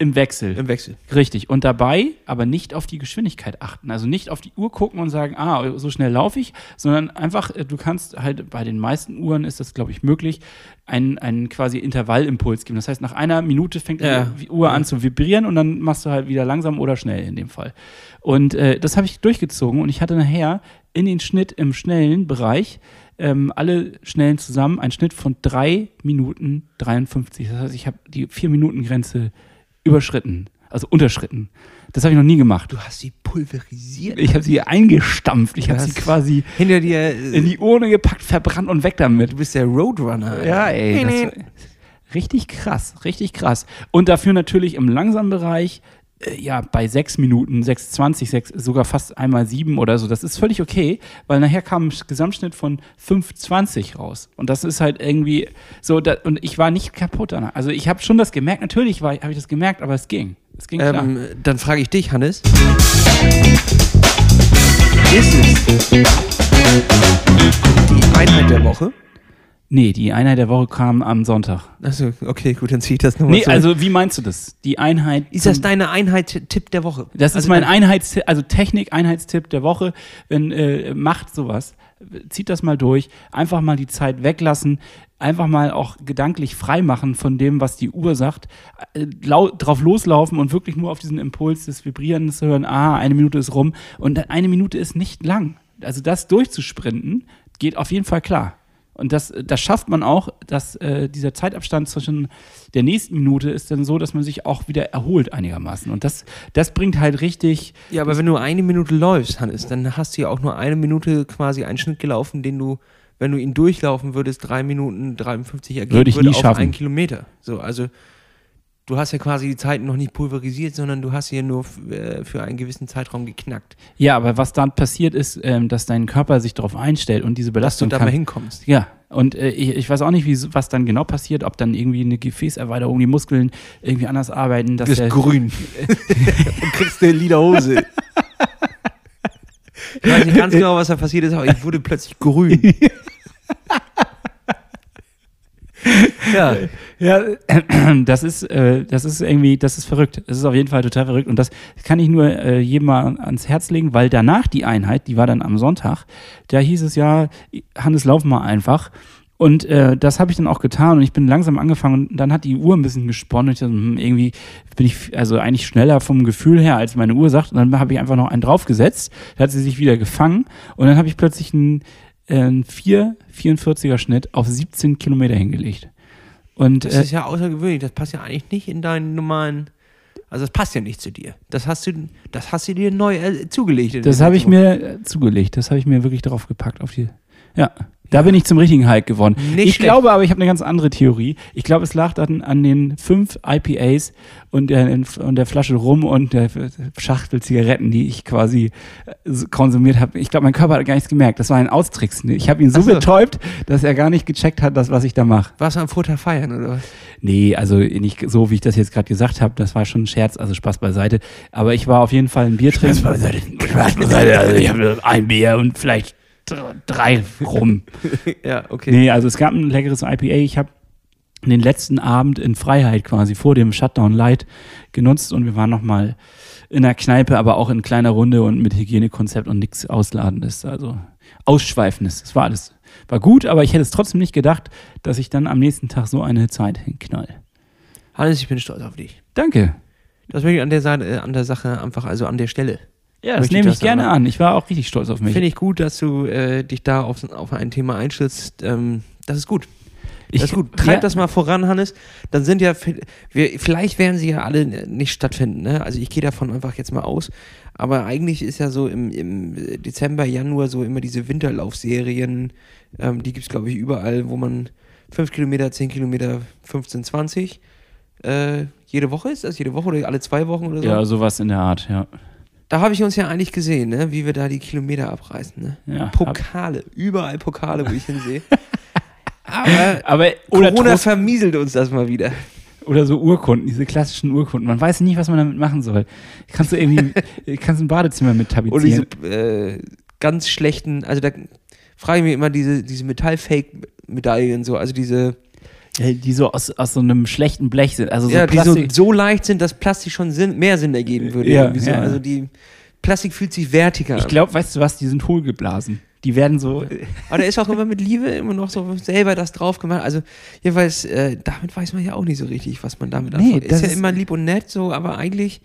im Wechsel. im Wechsel. Richtig. Und dabei aber nicht auf die Geschwindigkeit achten. Also nicht auf die Uhr gucken und sagen, ah, so schnell laufe ich, sondern einfach, äh, du kannst halt bei den meisten Uhren ist das, glaube ich, möglich, einen, einen quasi Intervallimpuls geben. Das heißt, nach einer Minute fängt Ja. die Uhr an zu vibrieren und dann machst du halt wieder langsam oder schnell in dem Fall. Und äh, das habe ich durchgezogen und ich hatte nachher in den Schnitt im schnellen Bereich ähm, alle schnellen zusammen einen Schnitt von 3 Minuten 53. Das heißt, ich habe die 4-Minuten-Grenze überschritten, also unterschritten. Das habe ich noch nie gemacht. Du hast die pulverisiert. Ich habe sie eingestampft. Ich habe sie quasi Hinter dir, äh, in die Urne gepackt, verbrannt und weg damit. du bist der Roadrunner. Ja, ey. Richtig krass, richtig krass. Und dafür natürlich im langsamen Bereich, ja, bei 6 Minuten, 6,20, 6, sogar fast einmal 7 oder so. Das ist völlig okay, weil nachher kam ein Gesamtschnitt von 5,20 raus. Und das ist halt irgendwie so, da, und ich war nicht kaputt danach. Also ich habe schon das gemerkt, natürlich habe ich das gemerkt, aber es ging. Es ging klar. Ähm, dann frage ich dich, Hannes. Ist es die Einheit der Woche? Nee, die Einheit der Woche kam am Sonntag. Achso, okay, gut, dann ziehe ich das nochmal Nee, also wie meinst du das? Die Einheit. Ist das deine Einheit-Tipp der Woche? Das ist also mein dein- Einheitstipp, also Technik-Einheitstipp der Woche. Wenn äh, macht sowas, zieht das mal durch, einfach mal die Zeit weglassen, einfach mal auch gedanklich frei machen von dem, was die Uhr sagt, äh, drauf loslaufen und wirklich nur auf diesen Impuls des Vibrierens hören, ah, eine Minute ist rum und eine Minute ist nicht lang. Also das durchzusprinten geht auf jeden Fall klar. Und das, das schafft man auch, dass äh, dieser Zeitabstand zwischen der nächsten Minute ist dann so, dass man sich auch wieder erholt einigermaßen. Und das, das bringt halt richtig, Ja, aber wenn du eine Minute läufst, Hannes, dann hast du ja auch nur eine Minute quasi einen Schnitt gelaufen, den du, wenn du ihn durchlaufen würdest, drei Minuten 53 ergeben Würde ich nie auf schaffen. einen Kilometer. So, also du hast ja quasi die Zeit noch nicht pulverisiert, sondern du hast sie ja nur äh, für einen gewissen Zeitraum geknackt, Ja, aber was dann passiert ist, ähm, dass dein Körper sich darauf einstellt und diese dass du Belastung da mal hinkommst. Ja, und äh, ich, ich weiß auch nicht, wie, was dann genau passiert, ob dann irgendwie eine Gefäßerweiterung, die Muskeln irgendwie anders arbeiten. Dass der, grün. und kriegst eine lila Hose. Ich weiß nicht ganz genau, was da passiert ist, aber ich wurde plötzlich grün. ja. Ja, das ist, äh, das ist irgendwie, das ist verrückt. Das ist auf jeden Fall total verrückt. Und das kann ich nur äh, jedem mal ans Herz legen, weil danach die Einheit, die war dann am Sonntag, da hieß es ja, Hannes, lauf mal einfach. Und äh, das habe ich dann auch getan und ich bin langsam angefangen und dann hat die Uhr ein bisschen gesponnen und ich dachte, hm, irgendwie bin ich also eigentlich schneller vom Gefühl her, als meine Uhr sagt. Und dann habe ich einfach noch einen draufgesetzt, da hat sie sich wieder gefangen und dann habe ich plötzlich einen, äh, einen 4, 44er Schnitt auf 17 Kilometer hingelegt. Und Das äh, ist ja außergewöhnlich. Das passt ja eigentlich nicht in deinen normalen. Also das passt ja nicht zu dir. Das hast du, das hast du dir neu äh, zugelegt. Das habe ich mir äh, zugelegt. Das habe ich mir wirklich drauf gepackt auf die. Ja, da bin ich zum richtigen Hulk geworden. Nicht ich schlecht. glaube aber, ich habe eine ganz andere Theorie. Ich glaube, es lag dann an den fünf IPAs und der, und der Flasche Rum und der Schachtel Zigaretten, die ich quasi äh, konsumiert habe. Ich glaube, mein Körper hat gar nichts gemerkt. Das war ein Austricksen. Ich habe ihn so, so. betäubt, dass er gar nicht gecheckt hat, das, was ich da mache. Warst du am Futter feiern oder was? Nee, also nicht so, wie ich das jetzt gerade gesagt habe. Das war schon ein Scherz, also Spaß beiseite. Aber ich war auf jeden Fall ein Bier trinken. Spaß beiseite. Spaß beiseite. Also ich habe ein Bier und vielleicht drei rum. ja, okay. Nee, also es gab ein leckeres IPA. Ich habe den letzten Abend in Freiheit quasi vor dem Shutdown Light genutzt und wir waren nochmal in der Kneipe, aber auch in kleiner Runde und mit Hygienekonzept und nichts Ausladendes, also Ausschweifendes. Das war alles. War gut, aber ich hätte es trotzdem nicht gedacht, dass ich dann am nächsten Tag so eine Zeit hinknall. Hannes, ich bin stolz auf dich. Danke. Das möchte ich an der, Seite, äh, an der Sache einfach, also an der Stelle. Ja, das ich nehme ich das gerne an. Ich war auch richtig stolz auf mich. Finde ich gut, dass du äh, dich da auf, auf ein Thema einschätzt. Ähm, das ist gut. Das ist gut. Treib ja, das mal voran, Hannes. Dann sind ja, wir, vielleicht werden sie ja alle nicht stattfinden. Ne? Also ich gehe davon einfach jetzt mal aus. Aber eigentlich ist ja so im, im Dezember, Januar so immer diese Winterlaufserien. Ähm, die gibt es, glaube ich, überall, wo man 5 Kilometer, 10 Kilometer, 15, 20. Äh, jede Woche ist das? Jede Woche oder alle zwei Wochen oder so? Ja, sowas in der Art, ja. Da habe ich uns ja eigentlich gesehen, ne? wie wir da die Kilometer abreißen. Ne? ja Pokale, überall Pokale, wo ich hinsehe. Aber aber Corona Trost, vermieselt uns das mal wieder. oder so Urkunden, diese klassischen Urkunden. Man weiß nicht, was man damit machen soll. Kannst du irgendwie, kannst ein Badezimmer mit Oder diese tapezieren. äh, ganz schlechten, also da frage ich mich immer diese, diese Metall-Fake-Medaillen so, also diese, die so aus, aus so einem schlechten Blech sind. Also so ja, die so, so leicht sind, dass Plastik schon Sinn, mehr Sinn ergeben würde. Ja, so. ja. Also die Plastik fühlt sich wertiger ich glaube, weißt du was, die sind hohlgeblasen. Die werden so. Aber da ist auch immer mit Liebe immer noch so selber das drauf gemacht. Also jedenfalls, äh, damit weiß man ja auch nicht so richtig, was man damit Nee, anfängt. das Ist ja ist- immer lieb und nett so, aber eigentlich,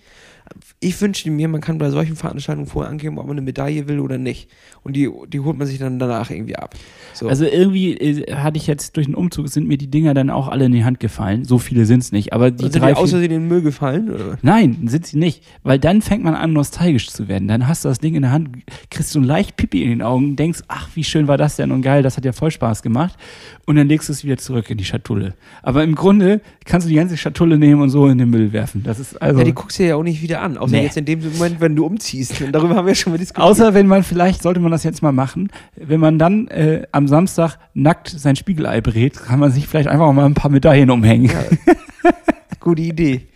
ich wünschte mir, man kann bei solchen Veranstaltungen vorher angeben, ob man eine Medaille will oder nicht. Und die, die holt man sich dann danach irgendwie ab. So. Also irgendwie äh, hatte ich jetzt durch den Umzug, sind mir die Dinger dann auch alle in die Hand gefallen. So viele sind es nicht. Aber die sind drei, die außer in den Müll gefallen? Oder? Nein, sind sie nicht. Weil dann fängt man an, nostalgisch zu werden. Dann hast du das Ding in der Hand, kriegst du leicht Pipi in den Augen, denkst, ach, wie schön war das denn und geil, das hat ja voll Spaß gemacht. Und dann legst du es wieder zurück in die Schatulle. Aber im Grunde kannst du die ganze Schatulle nehmen und so in den Müll werfen. Das ist also. Ja, die guckst du ja auch nicht wieder an. Außer Nee. jetzt in dem Moment, wenn du umziehst. Und darüber haben wir schon mal diskutiert. Außer wenn man vielleicht, sollte man das jetzt mal machen, wenn man dann äh, am Samstag nackt sein Spiegelei berät, kann man sich vielleicht einfach mal ein paar Medaillen umhängen. Gute Idee.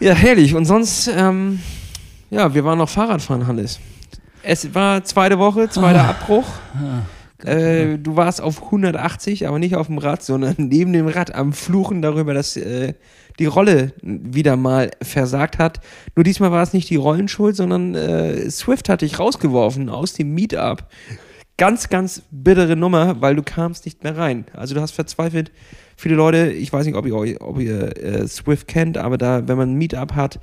Ja, herrlich. Und sonst, ähm, ja, wir waren noch Fahrradfahren, Hannes. Es war zweite Woche, zweiter Ah. Abbruch. Äh, du warst auf 180, aber nicht auf dem Rad, sondern neben dem Rad am Fluchen darüber, dass äh, die Rolle wieder mal versagt hat. Nur diesmal war es nicht die Rollenschuld, sondern äh, Swift hat dich rausgeworfen aus dem Meetup. Ganz, ganz bittere Nummer, weil du kamst nicht mehr rein. Also du hast verzweifelt. Viele Leute, ich weiß nicht, ob ihr, ob ihr äh, Swift kennt, aber da, wenn man ein Meetup hat,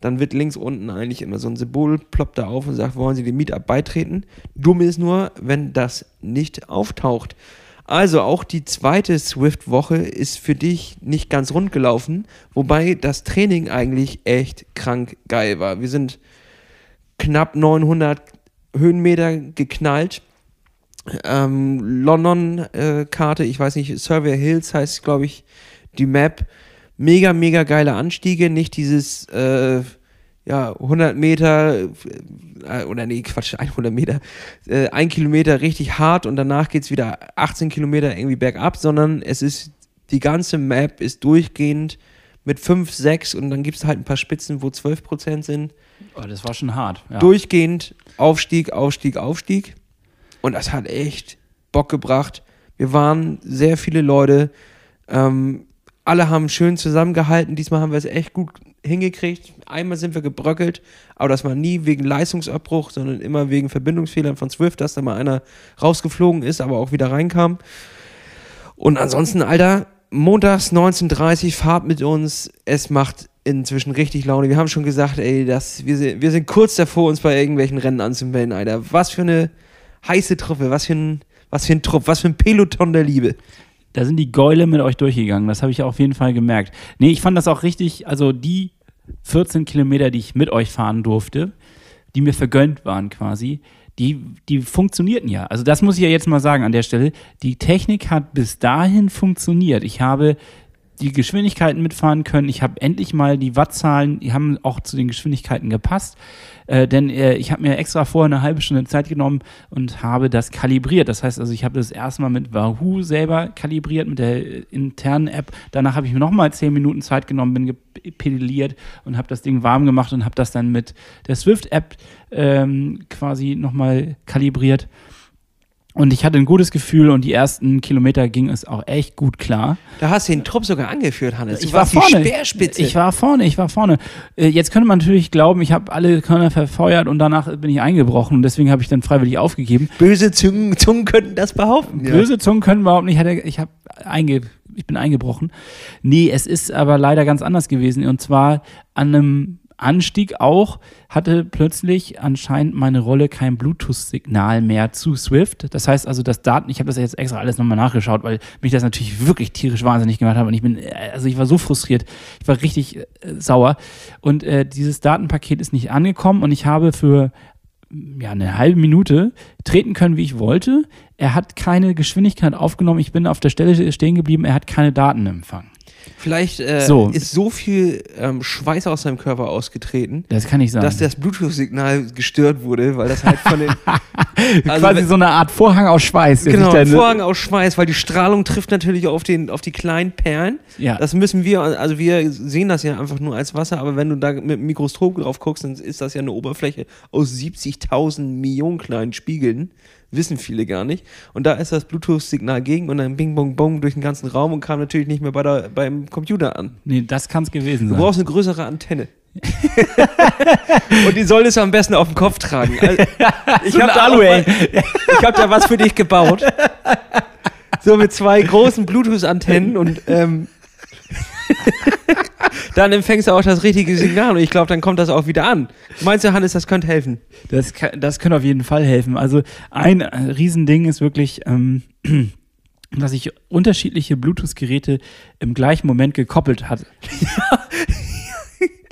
dann wird links unten eigentlich immer so ein Symbol, ploppt da auf und sagt, wollen Sie dem Meetup beitreten? Dumm ist nur, wenn das nicht auftaucht. Also auch die zweite Swift-Woche ist für dich nicht ganz rund gelaufen, wobei das Training eigentlich echt krank geil war. Wir sind knapp 900 Höhenmeter geknallt. Ähm, London-Karte, ich weiß nicht, Survey Hills heißt, glaube ich, die Map. Mega, mega geile Anstiege, nicht dieses, äh, ja, 100 Meter, äh, oder nee, Quatsch, 100 Meter, äh, ein Kilometer richtig hart und danach geht es wieder 18 Kilometer irgendwie bergab, sondern es ist, die ganze Map ist durchgehend mit 5, 6 und dann gibt es halt ein paar Spitzen, wo 12% sind Oh, das war schon hart. Ja. durchgehend Aufstieg, Aufstieg, Aufstieg. Und das hat echt Bock gebracht. Wir waren sehr viele Leute. Ähm, alle haben schön zusammengehalten. Diesmal haben wir es echt gut hingekriegt. Einmal sind wir gebröckelt, aber das war nie wegen Leistungsabbruch, sondern immer wegen Verbindungsfehlern von Swift, dass da mal einer rausgeflogen ist, aber auch wieder reinkam. Und ansonsten, Alter, montags 19.30 Fahrt mit uns. Es macht inzwischen richtig Laune. Wir haben schon gesagt, ey, das, wir, sind, wir sind kurz davor, uns bei irgendwelchen Rennen anzumelden, Alter. Was für eine heiße Truppe, was für ein, was für ein Trupp, was für ein Peloton der Liebe. Da sind die Gäule mit euch durchgegangen. Das habe ich auf jeden Fall gemerkt. Nee, ich fand das auch richtig, also die 14 Kilometer, die ich mit euch fahren durfte, die mir vergönnt waren quasi, die, die funktionierten ja. Also das muss ich ja jetzt mal sagen an der Stelle. Die Technik hat bis dahin funktioniert. Ich habe die Geschwindigkeiten mitfahren können. Ich habe endlich mal die Wattzahlen, die haben auch zu den Geschwindigkeiten gepasst. Äh, denn äh, ich habe mir extra vorher eine halbe Stunde Zeit genommen und habe das kalibriert. Das heißt also, ich habe das erstmal mit Wahoo selber kalibriert, mit der äh, internen App. Danach habe ich mir nochmal zehn Minuten Zeit genommen, bin gepedaliert und habe das Ding warm gemacht und habe das dann mit der Swift-App ähm, quasi nochmal kalibriert. Und ich hatte ein gutes Gefühl und die ersten Kilometer ging es auch echt gut klar. Da hast du den Trupp sogar angeführt, Hannes. Du Ich war vorne. Ich war vorne, ich war vorne. Äh, Jetzt könnte man natürlich glauben, ich habe alle Körner verfeuert und danach bin ich eingebrochen und deswegen habe ich dann freiwillig aufgegeben. Böse Zungen, Zungen könnten das behaupten. Ja. Böse Zungen können überhaupt nicht, ich, hatte- ich, hab einge, ich bin eingebrochen. Nee, es ist aber leider ganz anders gewesen und zwar an einem Anstieg auch hatte plötzlich anscheinend meine Rolle kein Bluetooth-Signal mehr zu Swift. Das heißt also, das Daten, ich habe das jetzt extra alles nochmal nachgeschaut, weil mich das natürlich wirklich tierisch wahnsinnig gemacht hat und ich bin, äh, also ich war so frustriert, ich war richtig äh, sauer und äh, dieses Datenpaket ist nicht angekommen und ich habe für ja, eine halbe Minute treten können, wie ich wollte. Er hat keine Geschwindigkeit aufgenommen. Ich bin auf der Stelle stehen geblieben. Er hat keine Daten empfangen. Vielleicht äh, So. ist so viel ähm, Schweiß aus seinem Körper ausgetreten, Das kann ich sagen. dass das Bluetooth-Signal gestört wurde, weil das halt von den. Also Quasi so eine Art Vorhang aus Schweiß. Genau, Vorhang aus Schweiß, weil die Strahlung trifft natürlich auf, den, auf die kleinen Perlen. Ja. Das müssen wir, also wir sehen das ja einfach nur als Wasser, aber wenn du da mit dem Mikroskop drauf guckst, dann ist das ja eine Oberfläche aus 70.000 Millionen kleinen Spiegeln. Wissen viele gar nicht. Und da ist das Bluetooth-Signal gegen und dann bing, bong, bong durch den ganzen Raum und kam natürlich nicht mehr bei der, beim Computer an. Nee, das kann es gewesen Du sein. brauchst eine größere Antenne. und die solltest du am besten auf dem Kopf tragen. Also, ich So habe da, mal- ich hab da was für dich gebaut. So mit zwei großen Bluetooth-Antennen und ähm, dann empfängst du auch das richtige Signal und ich glaube, dann kommt das auch wieder an. Meinst du, Hannes, das könnte helfen? Das, kann, das könnte auf jeden Fall helfen. Also ein Riesending ist wirklich, ähm, dass ich unterschiedliche Bluetooth-Geräte im gleichen Moment gekoppelt hatte.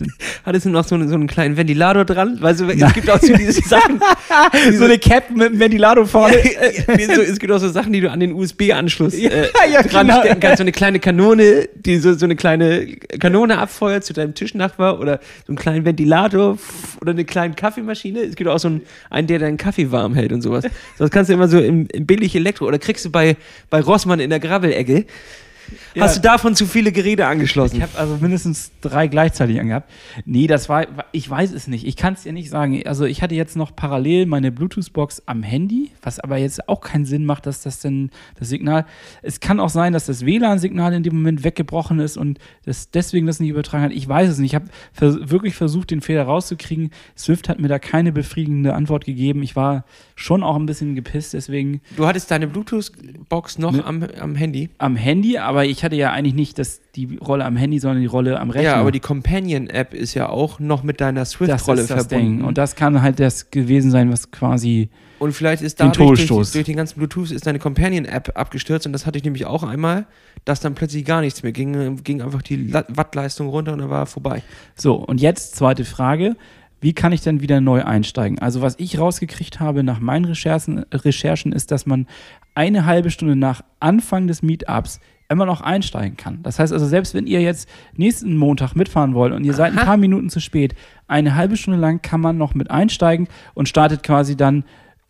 Hattest du noch so, einen- so einen kleinen Ventilator dran? Weißt du, es gibt auch so diese Sachen. so eine Cap mit einem Ventilator vorne. So, es gibt auch so Sachen, die du an den USB-Anschluss äh, ja, dran genau. stecken kannst. So eine kleine Kanone, die so, so eine kleine Kanone abfeuert zu deinem Tischnachbar oder so einen kleinen Ventilator oder eine kleine Kaffeemaschine. Es gibt auch so einen, einen der deinen Kaffee warm hält und sowas. Das kannst du immer so im, im billig Elektro oder kriegst du bei, bei Rossmann in der Grabelecke. Ja. Hast du davon zu viele Geräte angeschlossen? Ich habe also mindestens drei gleichzeitig angehabt. Nee, das war, ich weiß es nicht. Ich kann es dir nicht sagen. Also ich hatte jetzt noch parallel meine Bluetooth-Box am Handy, was aber jetzt auch keinen Sinn macht, dass das denn das Signal. Es kann auch sein, dass das WLAN-Signal in dem Moment weggebrochen ist und das deswegen das nicht übertragen hat. Ich weiß es nicht. Ich habe vers wirklich versucht, den Fehler rauszukriegen. Swift hat mir da keine befriedigende Antwort gegeben. Ich war schon auch ein bisschen gepisst, deswegen du hattest deine Bluetooth-Box noch Ne. am, am Handy. am Handy, aber ich hatte ja eigentlich nicht das, die Rolle am Handy, sondern die Rolle am Rechner. Ja, aber die Companion-App ist ja auch noch mit deiner Swift-Rolle verbunden. Ding. Und das kann halt das gewesen sein, was quasi. Und vielleicht ist Den dadurch durch, Todesstoß. durch den ganzen Bluetooth ist deine Companion-App abgestürzt und das hatte ich nämlich auch einmal, dass dann plötzlich gar nichts mehr ging, ging einfach die Wattleistung runter und dann war vorbei. So, und jetzt zweite Frage. Wie kann ich denn wieder neu einsteigen? Also, was ich rausgekriegt habe nach meinen Recherchen, Recherchen ist, dass man eine halbe Stunde nach Anfang des Meetups immer noch einsteigen kann. Das heißt also, selbst wenn ihr jetzt nächsten Montag mitfahren wollt und ihr seid ein Aha. paar Minuten zu spät, eine halbe Stunde lang kann man noch mit einsteigen und startet quasi dann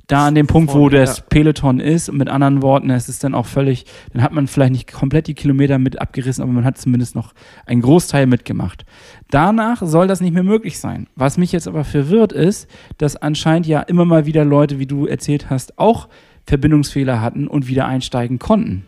da an dem Punkt, wo das. Peloton ist. Und mit anderen Worten, es ist dann auch völlig, dann hat man vielleicht nicht komplett die Kilometer mit abgerissen, aber man hat zumindest noch einen Großteil mitgemacht. Danach soll das nicht mehr möglich sein. Was mich jetzt aber verwirrt ist, dass anscheinend ja immer mal wieder Leute, wie du erzählt hast, auch Verbindungsfehler hatten und wieder einsteigen konnten.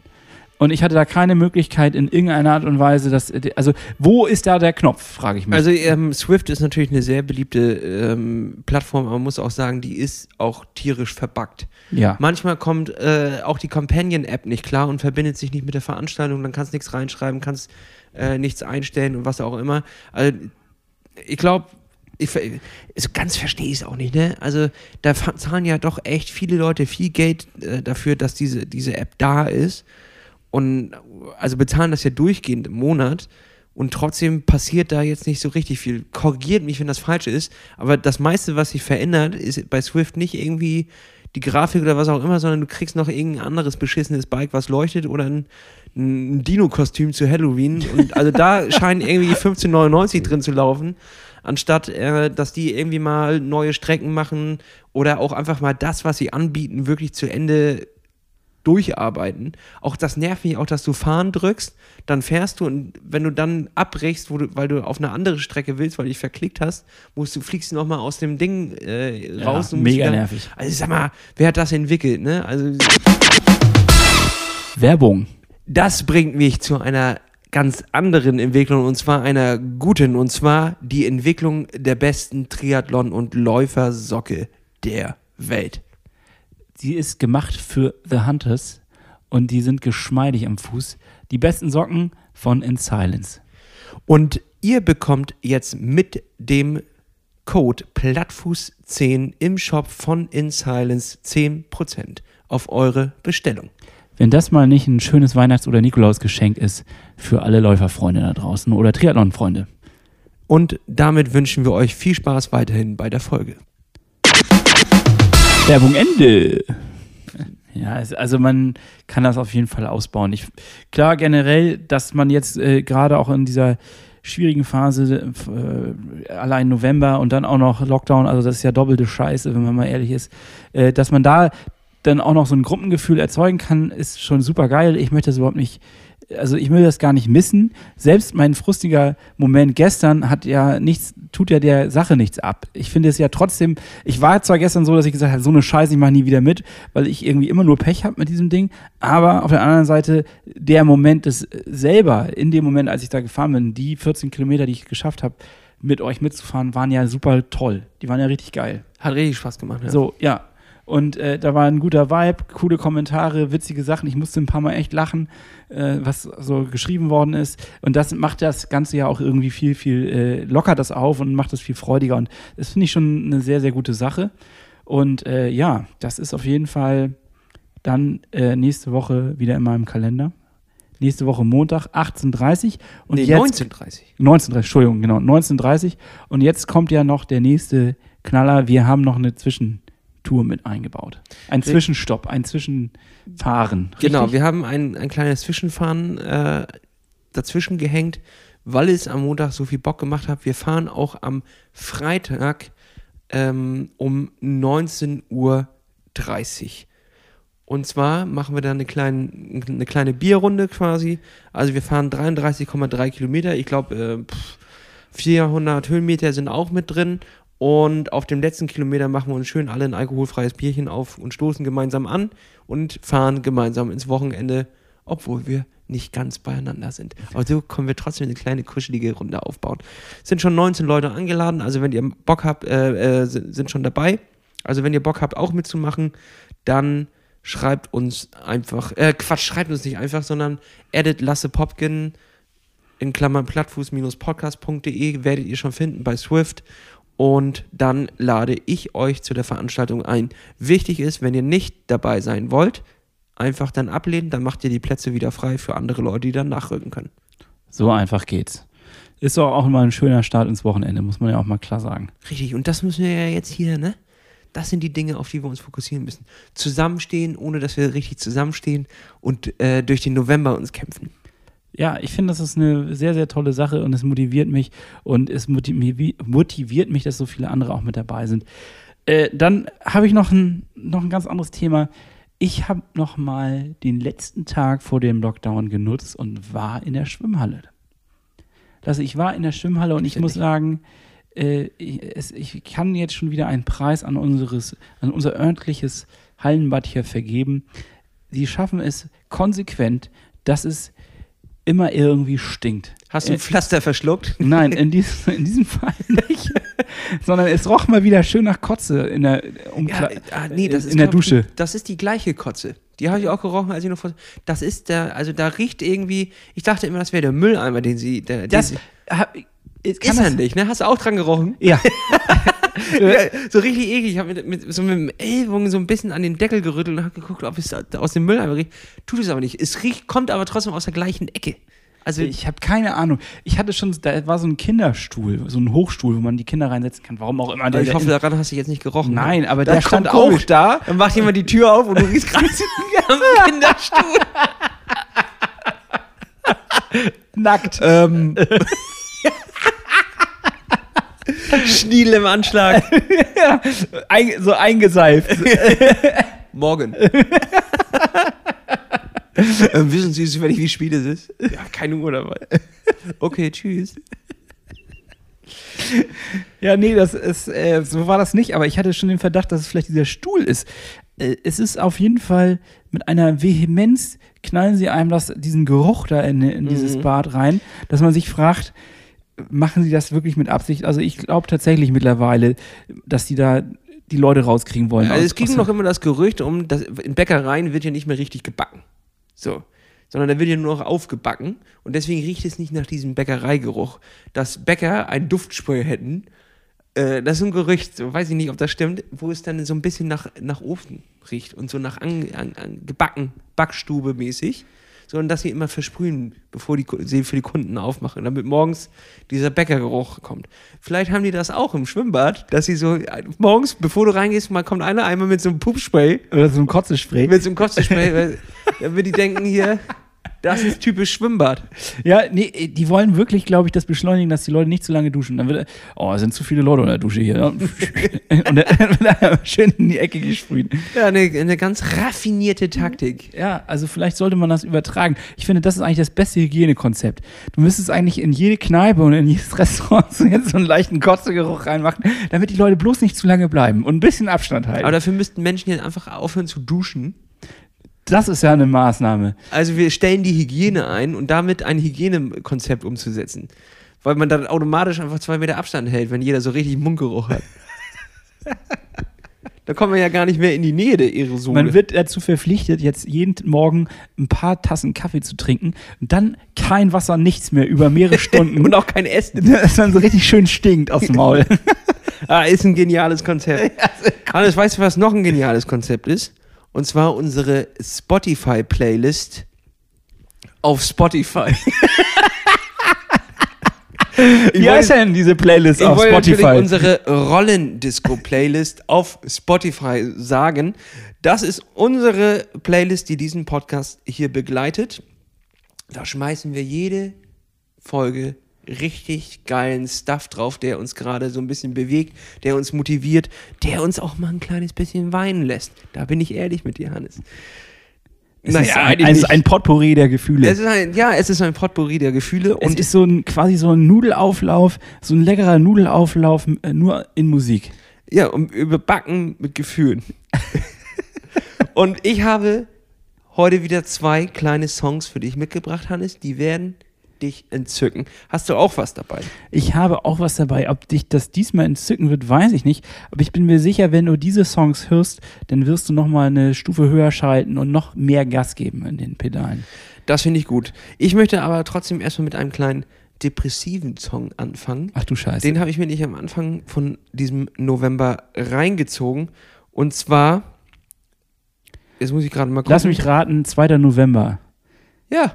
Und ich hatte da keine Möglichkeit in irgendeiner Art und Weise, dass, also wo ist da der Knopf, frage ich mich. Also ähm, Swift ist natürlich eine sehr beliebte ähm, Plattform, aber man muss auch sagen, die ist auch tierisch verbuggt. ja. Manchmal kommt äh, auch die Companion-App nicht klar und verbindet sich nicht mit der Veranstaltung, dann kannst du nichts reinschreiben, kannst äh, nichts einstellen und was auch immer. Also ich glaube, ich, so ganz verstehe ich es auch nicht, ne? Also da zahlen ja doch echt viele Leute viel Geld äh, dafür, dass diese, diese App da ist und also bezahlen das ja durchgehend im Monat und trotzdem passiert da jetzt nicht so richtig viel. Korrigiert mich, wenn das falsch ist, aber das meiste, was sich verändert, ist bei Swift nicht irgendwie die Grafik oder was auch immer, sondern du kriegst noch irgendein anderes beschissenes Bike, was leuchtet oder ein, ein Dino-Kostüm zu Halloween und also da scheinen irgendwie 15,99 drin zu laufen, anstatt äh, dass die irgendwie mal neue Strecken machen oder auch einfach mal das, was sie anbieten, wirklich zu Ende durcharbeiten. Auch das nervt mich auch, dass du fahren drückst, dann fährst du und wenn du dann abbrichst, du, weil du auf eine andere Strecke willst, weil du dich verklickt hast, musst du fliegst du noch mal aus dem Ding äh, Ja, raus. und musst mega wieder- nervig. Also sag mal, wer hat das entwickelt? Ne? Also Werbung. das bringt mich zu einer ganz anderen Entwicklung und zwar einer guten und zwar die Entwicklung der besten Triathlon- und Läufersocke der Welt. Sie ist gemacht für The Hunters und die sind geschmeidig am Fuß. Die besten Socken von In Silence. Und ihr bekommt jetzt mit dem Code Plattfuß10 im Shop von In Silence 10% auf eure Bestellung. Wenn das mal nicht ein schönes Weihnachts- oder Nikolausgeschenk ist für alle Läuferfreunde da draußen oder Triathlon-Freunde. Und damit wünschen wir euch viel Spaß weiterhin bei der Folge. Werbung Ende. Ja, also man kann das auf jeden Fall ausbauen. Ich, klar, generell, dass man jetzt äh, gerade auch in dieser schwierigen Phase, äh, allein November und dann auch noch Lockdown, also das ist ja doppelte Scheiße, wenn man mal ehrlich ist, äh, dass man da dann auch noch so ein Gruppengefühl erzeugen kann, ist schon super geil. Ich möchte das überhaupt nicht, also ich will das gar nicht missen. Selbst mein frustiger Moment gestern hat ja nichts, tut ja der Sache nichts ab. Ich finde es ja trotzdem, ich war zwar gestern so, dass ich gesagt habe, so eine Scheiße, ich mache nie wieder mit, weil ich irgendwie immer nur Pech habe mit diesem Ding, aber auf der anderen Seite, der Moment des äh, selber, in dem Moment, als ich da gefahren bin, die 14 Kilometer, die ich geschafft habe, mit euch mitzufahren, waren ja super toll. Die waren ja richtig geil. Hat richtig Spaß gemacht. Ja. So, ja. Und äh, da war ein guter Vibe, coole Kommentare, witzige Sachen. Ich musste ein paar Mal echt lachen, äh, was so geschrieben worden ist. Und das macht das Ganze ja auch irgendwie viel, viel, äh, lockert das auf und macht das viel freudiger. Und das finde ich schon eine sehr, sehr gute Sache. Und äh, ja, das ist auf jeden Fall dann äh, nächste Woche wieder in meinem Kalender. Nächste Woche Montag, 18.30 und Nee, jetzt 1930. 19.30, Entschuldigung, genau, 19.30 und jetzt kommt ja noch der nächste Knaller. Wir haben noch eine Zwischentour mit eingebaut. Ein Zwischenstopp, ein Zwischenfahren. Genau, richtig? wir haben ein, ein kleines Zwischenfahren äh, dazwischen gehängt, weil es am Montag so viel Bock gemacht hat. Wir fahren auch am Freitag ähm, um 19.30 Uhr. Und zwar machen wir da eine kleine, eine kleine Bierrunde quasi. Also wir fahren 33,3 Kilometer. Ich glaube, äh, pff, 400 Höhenmeter sind auch mit drin. Und auf dem letzten Kilometer machen wir uns schön alle ein alkoholfreies Bierchen auf und stoßen gemeinsam an und fahren gemeinsam ins Wochenende, obwohl wir nicht ganz beieinander sind. Aber so können wir trotzdem eine kleine kuschelige Runde aufbauen. Es sind schon 19 Leute angeladen, also wenn ihr Bock habt, äh, äh, sind, schon dabei. Also wenn ihr Bock habt, auch mitzumachen, dann schreibt uns einfach, äh, Quatsch, schreibt uns nicht einfach, sondern edit Lasse Popkin in Klammern plattfuß-podcast.de werdet ihr schon finden bei Swift und dann lade ich euch zu der Veranstaltung ein. Wichtig ist, wenn ihr nicht dabei sein wollt, einfach dann ablehnen, dann macht ihr die Plätze wieder frei für andere Leute, die dann nachrücken können. So einfach geht's. Ist doch auch immer ein schöner Start ins Wochenende, muss man ja auch mal klar sagen. Richtig, und das müssen wir ja jetzt hier, ne? Das sind die Dinge, auf die wir uns fokussieren müssen. Zusammenstehen, ohne dass wir richtig zusammenstehen und äh, durch den November uns kämpfen. Ja, ich finde, das ist eine sehr, sehr tolle Sache und es motiviert mich und es motivi- motiviert mich, dass so viele andere auch mit dabei sind. Äh, dann habe ich noch ein, noch ein ganz anderes Thema. Ich habe noch mal den letzten Tag vor dem Lockdown genutzt und war in der Schwimmhalle. Also ich war in der Schwimmhalle und ich muss sagen, äh, ich, es, ich kann jetzt schon wieder einen Preis an, unseres, an unser örtliches Hallenbad hier vergeben. Sie schaffen es konsequent, dass es immer irgendwie stinkt. Hast du ein Äh, Pflaster verschluckt? Nein, in diesem, in diesem Fall nicht. Sondern es roch mal wieder schön nach Kotze in der Umkle ah, nee, das ist, in der Dusche. Das ist die gleiche Kotze. Die habe ich auch gerochen, als ich noch vor. Das ist der, also da riecht irgendwie. Ich dachte immer, das wäre der Mülleimer, den sie. Der, den Das sie hab, kann er nicht, ne? Hast du auch dran gerochen? Ja. Ja, so richtig eklig. Ich habe mit, mit, so mit dem Ellbogen so ein bisschen an den Deckel gerüttelt und habe geguckt, ob es aus dem Mülleimer riecht. Tut es aber nicht. Es riecht, kommt aber trotzdem aus der gleichen Ecke. Also, Ich habe keine Ahnung. Ich hatte schon, da war so ein Kinderstuhl, so ein Hochstuhl, wo man die Kinder reinsetzen kann. Warum auch immer. aber ich der- hoffe, daran hast du jetzt nicht gerochen. ne? Nein, aber der stand auch da. Dann macht jemand die Tür auf und du riechst gerade am Kinderstuhl. nackt. ähm. Schniedel im Anschlag. Ein, so eingeseift. Morgen. ähm, wissen Sie zufällig, wie spät es ist? Ja, keine Uhr dabei. Okay, tschüss. Ja, nee, das ist, äh, so war das nicht, aber ich hatte schon den Verdacht, dass es vielleicht dieser Stuhl ist. Äh, es ist auf jeden Fall mit einer Vehemenz, knallen sie einem das, diesen Geruch da in, in dieses Mhm. Bad rein, dass man sich fragt, machen sie das wirklich mit Absicht? Also ich glaube tatsächlich mittlerweile, dass die da die Leute rauskriegen wollen. Also aus- es ging noch immer das Gerücht um, dass in Bäckereien wird ja nicht mehr richtig gebacken. So. Sondern da wird ja nur noch aufgebacken. Und deswegen riecht es nicht nach diesem Bäckereigeruch. Dass Bäcker ein Duftspray hätten, äh, das ist ein Gerücht, so, weiß ich nicht, ob das stimmt, wo es dann so ein bisschen nach, nach Ofen riecht und so nach an, an, an gebacken, Backstube mäßig. Sondern dass sie immer versprühen, bevor die sie für die Kunden aufmachen, damit morgens dieser Bäckergeruch kommt. Vielleicht haben die das auch im Schwimmbad, dass sie so äh, morgens, bevor du reingehst, mal kommt einer einmal mit so einem Pupspray, Oder so ein Kotzespray. mit so einem Kotzespray, damit die denken hier, das ist typisch Schwimmbad. Ja, nee, die wollen wirklich, glaube ich, das beschleunigen, dass die Leute nicht zu lange duschen. Dann wird, oh, es sind zu viele Leute unter der Dusche hier. Und dann wird er schön in die Ecke gesprüht. Ja, eine, eine ganz raffinierte Taktik. Ja, also vielleicht sollte man das übertragen. Ich finde, das ist eigentlich das beste Hygienekonzept. Du müsstest eigentlich in jede Kneipe und in jedes Restaurant so einen leichten Kotzegeruch reinmachen, damit die Leute bloß nicht zu lange bleiben und ein bisschen Abstand halten. Aber dafür müssten Menschen jetzt einfach aufhören zu duschen. Das ist ja eine Maßnahme. Also wir stellen die Hygiene ein und damit ein Hygienekonzept umzusetzen. Weil man dann automatisch einfach zwei Meter Abstand hält, wenn jeder so richtig Mundgeruch hat. Da kommen wir ja gar nicht mehr in die Nähe der Aerosole. Man wird dazu verpflichtet, jetzt jeden Morgen ein paar Tassen Kaffee zu trinken und dann kein Wasser, nichts mehr über mehrere Stunden. und auch kein Essen. das dann so richtig schön stinkt aus dem Maul. Ah, ist ein geniales Konzept. Hannes, weißt du, was noch ein geniales Konzept ist? Und zwar unsere Spotify-Playlist auf Spotify. Wie heißt denn diese Playlist Ich auf wollte natürlich Spotify? unsere Rollendisco-Playlist auf Spotify sagen. Das ist unsere Playlist, die diesen Podcast hier begleitet. Da schmeißen wir jede Folge richtig geilen Stuff drauf, der uns gerade so ein bisschen bewegt, der uns motiviert, der uns auch mal ein kleines bisschen weinen lässt. Da bin ich ehrlich mit dir, Hannes. Es ist ein, es ist ein Potpourri der Gefühle. es ein, ja, es ist ein Potpourri der Gefühle Es und ist so ein quasi so ein Nudelauflauf, so ein leckerer Nudelauflauf, äh, nur in Musik. Ja, und überbacken mit Gefühlen. und ich habe heute wieder zwei kleine Songs für dich mitgebracht, Hannes. Die werden dich entzücken. Hast du auch was dabei? Ich habe auch was dabei. Ob dich das diesmal entzücken wird, weiß ich nicht. Aber ich bin mir sicher, wenn du diese Songs hörst, dann wirst du noch mal eine Stufe höher schalten und noch mehr Gas geben in den Pedalen. Das finde ich gut. Ich möchte aber trotzdem erstmal mit einem kleinen depressiven Song anfangen. Ach du Scheiße. Den habe ich mir nicht am Anfang von diesem November reingezogen. Und zwar, jetzt muss ich gerade mal gucken. Lass mich raten, 2. November. Ja,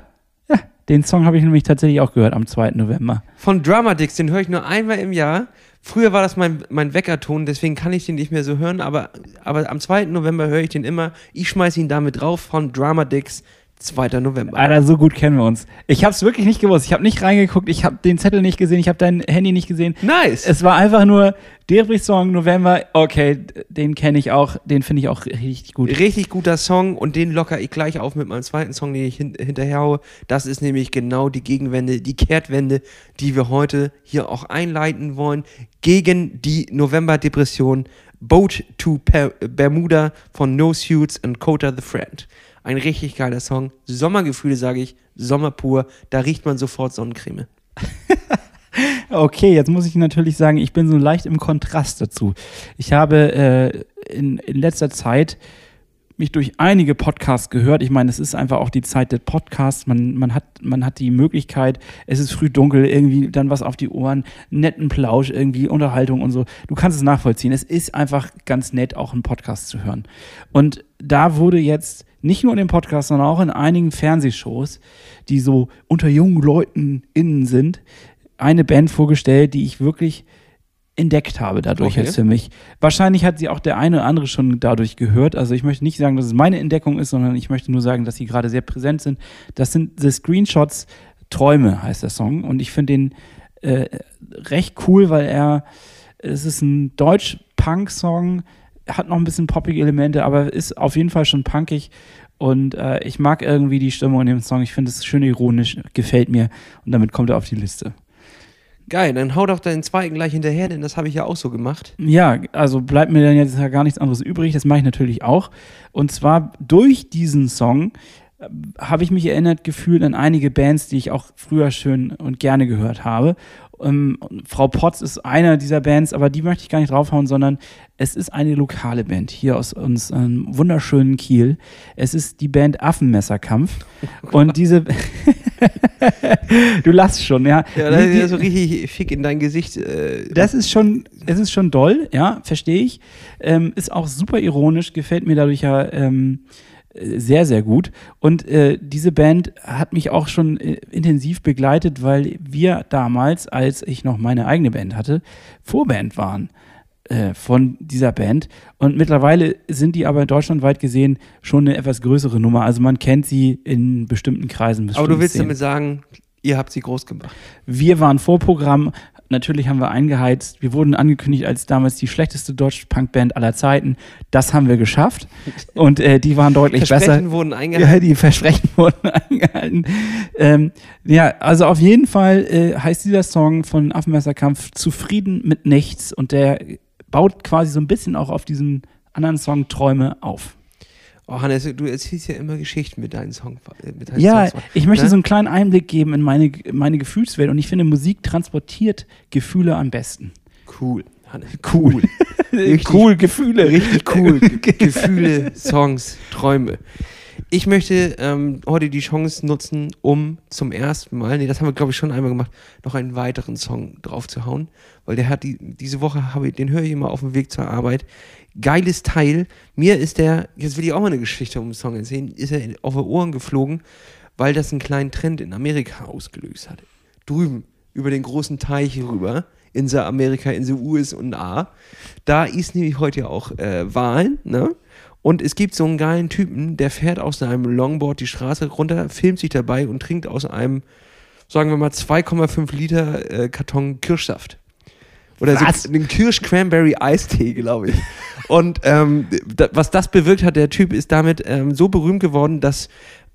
den Song habe ich nämlich tatsächlich auch gehört am 2. November. von Dramadix, den höre ich nur einmal im Jahr. Früher war das mein, mein Weckerton, deswegen kann ich den nicht mehr so hören, aber, aber am 2. November höre ich den immer. Ich schmeiße ihn damit drauf von Dramadix, 2. November. Alter, so gut kennen wir uns. Ich habe es wirklich nicht gewusst. Ich habe nicht reingeguckt. Ich habe den Zettel nicht gesehen. Ich habe dein Handy nicht gesehen. Nice! Es war einfach nur Debris-Song November. Okay, den kenne ich auch. Den finde ich auch richtig gut. Richtig guter Song und den locker ich gleich auf mit meinem zweiten Song, den ich hin hinterher haue. Das ist nämlich genau die Gegenwende, die Kehrtwende, die wir heute hier auch einleiten wollen. Gegen die November-Depression. Boat to per Bermuda von No Suits und Kota the Friend. Ein richtig geiler Song. Sommergefühle, sage ich. Sommer pur. Da riecht man sofort Sonnencreme. Okay, jetzt muss ich natürlich sagen, ich bin so leicht im Kontrast dazu. Ich habe äh, in, in letzter Zeit mich durch einige Podcasts gehört. Ich meine, es ist einfach auch die Zeit der Podcasts. Man, man, hat, man hat die Möglichkeit, es ist früh dunkel, irgendwie dann was auf die Ohren, netten Plausch, irgendwie Unterhaltung und so. Du kannst es nachvollziehen. Es ist einfach ganz nett, auch einen Podcast zu hören. Und da wurde jetzt nicht nur in dem Podcast, sondern auch in einigen Fernsehshows, die so unter jungen Leuten innen sind, eine Band vorgestellt, die ich wirklich entdeckt habe dadurch Okay. jetzt für mich. Wahrscheinlich hat sie auch der eine oder andere schon dadurch gehört. Also ich möchte nicht sagen, dass es meine Entdeckung ist, sondern ich möchte nur sagen, dass sie gerade sehr präsent sind. Das sind The Screenshots Träume heißt der Song und ich finde den äh, recht cool, weil er es ist ein Deutsch-Punk-Song, hat noch ein bisschen poppige Elemente, aber ist auf jeden Fall schon punkig und äh, ich mag irgendwie die Stimmung in dem Song. Ich finde es schön ironisch, gefällt mir und damit kommt er auf die Liste. Geil, dann hau doch deinen zweiten gleich hinterher, denn das habe ich ja auch so gemacht. Ja, also bleibt mir dann jetzt ja gar nichts anderes übrig. Das mache ich natürlich auch. Und zwar durch diesen Song äh, habe ich mich erinnert gefühlt an einige Bands, die ich auch früher schön und gerne gehört habe. Ähm, Frau Potts ist einer dieser Bands, aber die möchte ich gar nicht draufhauen, sondern es ist eine lokale Band hier aus uns ähm, wunderschönen Kiel. Es ist die Band Affenmesserkampf. Und diese. du lachst schon, ja. Ja, da Die- ist ja so richtig fick in dein Gesicht. Äh, das ist schon, es ist schon doll, ja, verstehe ich. Ähm, ist auch super ironisch, gefällt mir dadurch ja ähm, äh, sehr, sehr gut. Und äh, diese Band hat mich auch schon äh, intensiv begleitet, weil wir damals, als ich noch meine eigene Band hatte, Vorband waren äh, von dieser Band. Und mittlerweile sind die aber deutschlandweit gesehen schon eine etwas größere Nummer. Also man kennt sie in bestimmten Kreisen. aber du bestimmten willst Szenen. damit sagen, ihr habt sie groß gemacht. Wir waren Vorprogramm. Natürlich haben wir eingeheizt. Wir wurden angekündigt als damals die schlechteste deutsche Punkband aller Zeiten. Das haben wir geschafft. Und äh, die waren deutlich besser. Versprechen wurden Ja, eingehalten. die Versprechen wurden eingehalten. Ähm, ja, also auf jeden Fall äh, heißt dieser Song von Affenmesserkampf Zufrieden mit nichts und der baut quasi so ein bisschen auch auf diesen anderen Song Träume auf. Oh, Hannes, du erzählst ja immer Geschichten mit deinen Songs. äh, deinen Ja, Songs. ich möchte Ne? so einen kleinen Einblick geben in meine, meine Gefühlswelt und ich finde, Musik transportiert Gefühle am besten. Cool, Hannes. Cool. Richtig cool, Gefühle. Richtig cool. Ge Gefühle, Songs, Träume. Ich möchte ähm, heute die Chance nutzen, um zum ersten Mal, nee, das haben wir glaube ich schon einmal gemacht, noch einen weiteren Song drauf zu hauen, weil der hat die, diese Woche, habe ich, den höre ich immer auf dem Weg zur Arbeit. Geiles Teil. Mir ist der, jetzt will ich auch mal eine Geschichte um den Song erzählen, ist er auf die Ohren geflogen, weil das einen kleinen Trend in Amerika ausgelöst hat. Drüben, über den großen Teich rüber, in der Amerika, in den USA. Da ist nämlich heute auch äh, Wahlen, ne? Und es gibt so einen geilen Typen, der fährt aus einem Longboard die Straße runter, filmt sich dabei und trinkt aus einem, sagen wir mal, 2,5 Liter äh, Karton Kirschsaft. Oder Was? so einen Kirsch-Cranberry-Eistee, glaube ich. Und ähm, da, was das bewirkt hat, der Typ ist damit ähm, so berühmt geworden, dass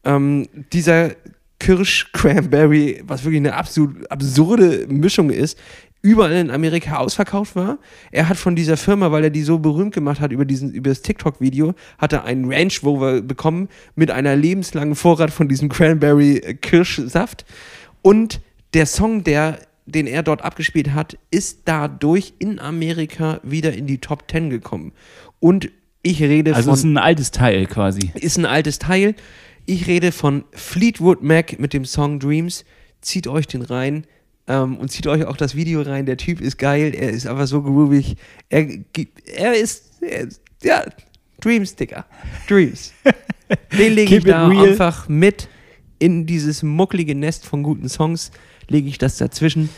ähm, dieser Kirsch-Cranberry, was wirklich eine absolut absurde Mischung ist, überall in Amerika ausverkauft war. Er hat von dieser Firma, weil er die so berühmt gemacht hat über, diesen, über das TikTok-Video, hat er einen Range Rover bekommen mit einer lebenslangen Vorrat von diesem Cranberry-Kirschsaft. Und der Song, der, den er dort abgespielt hat, ist dadurch in Amerika wieder in die Top 10 gekommen. Und ich rede Also von es ist ein altes Teil quasi. ist ein altes Teil. Ich rede von Fleetwood Mac mit dem Song Dreams. Zieht euch den rein ähm, und zieht euch auch das Video rein. Der Typ ist geil, er ist einfach so groovig. Er, er ist, er ja, Dreams, Digga. Dreams. Den lege ich da real. einfach mit in dieses mucklige Nest von guten Songs. Lege ich das dazwischen.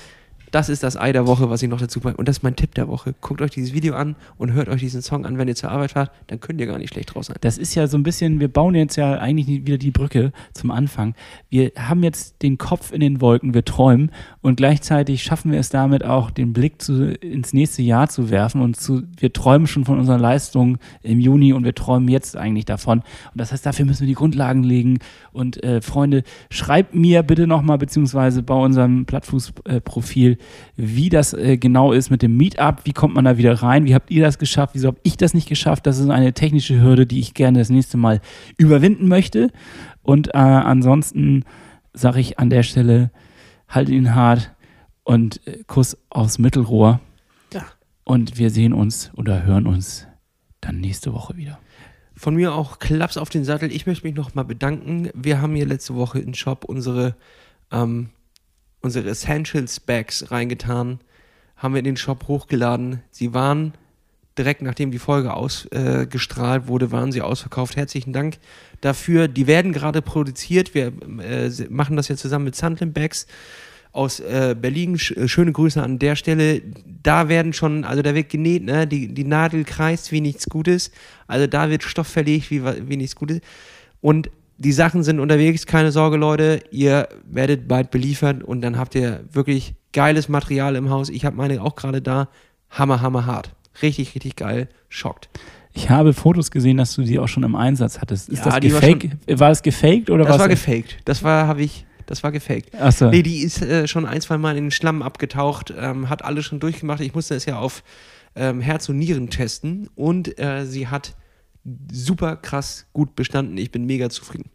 Das ist das Ei der Woche, was ich noch dazu packe. Und das ist mein Tipp der Woche. Guckt euch dieses Video an und hört euch diesen Song an, wenn ihr zur Arbeit fahrt. Dann könnt ihr gar nicht schlecht draus sein. Das ist ja so ein bisschen, wir bauen jetzt ja eigentlich wieder die Brücke zum Anfang. Wir haben jetzt den Kopf in den Wolken, wir träumen und gleichzeitig schaffen wir es damit auch, den Blick zu, ins nächste Jahr zu werfen und zu, wir träumen schon von unseren Leistungen im Juni und wir träumen jetzt eigentlich davon. Und das heißt, dafür müssen wir die Grundlagen legen. Und äh, Freunde, schreibt mir bitte nochmal, beziehungsweise bei unserem Plattfuß-Profil, wie das äh, genau ist mit dem Meetup. Wie kommt man da wieder rein? Wie habt ihr das geschafft? Wieso habe ich das nicht geschafft? Das ist eine technische Hürde, die ich gerne das nächste Mal überwinden möchte. Und äh, ansonsten sage ich an der Stelle, haltet ihn hart und äh, Kuss aufs Mittelrohr. Ja. Und wir sehen uns oder hören uns dann nächste Woche wieder. Von mir auch Klaps auf den Sattel. Ich möchte mich nochmal bedanken. Wir haben hier letzte Woche in den Shop unsere, ähm, unsere Essentials Bags reingetan. Haben wir in den Shop hochgeladen. Sie waren direkt nachdem die Folge ausgestrahlt äh, wurde, waren sie ausverkauft. Herzlichen Dank dafür. Die werden gerade produziert. Wir äh, machen das ja zusammen mit Sandlin Bags aus äh, Berlin. Sch äh, schöne Grüße an der Stelle. Da werden schon, also da wird genäht, ne? die, die Nadel kreist wie nichts Gutes. Also da wird Stoff verlegt wie, wie nichts Gutes. Und die Sachen sind unterwegs, keine Sorge, Leute. Ihr werdet bald beliefert und dann habt ihr wirklich geiles Material im Haus. Ich habe meine auch gerade da. Hammer, hammer hart. Richtig, richtig geil. Schockt. Ich habe Fotos gesehen, dass du die auch schon im Einsatz hattest. Ist Ja, das die war gefaked? War, das gefaked oder Das was? war gefaked. Das war, habe ich, das war gefaked. Achso. Nee, die ist äh, schon ein, zwei Mal in den Schlamm abgetaucht, ähm, hat alles schon durchgemacht. Ich musste es ja auf ähm, Herz und Nieren testen und äh, sie hat super krass gut bestanden. Ich bin mega zufrieden.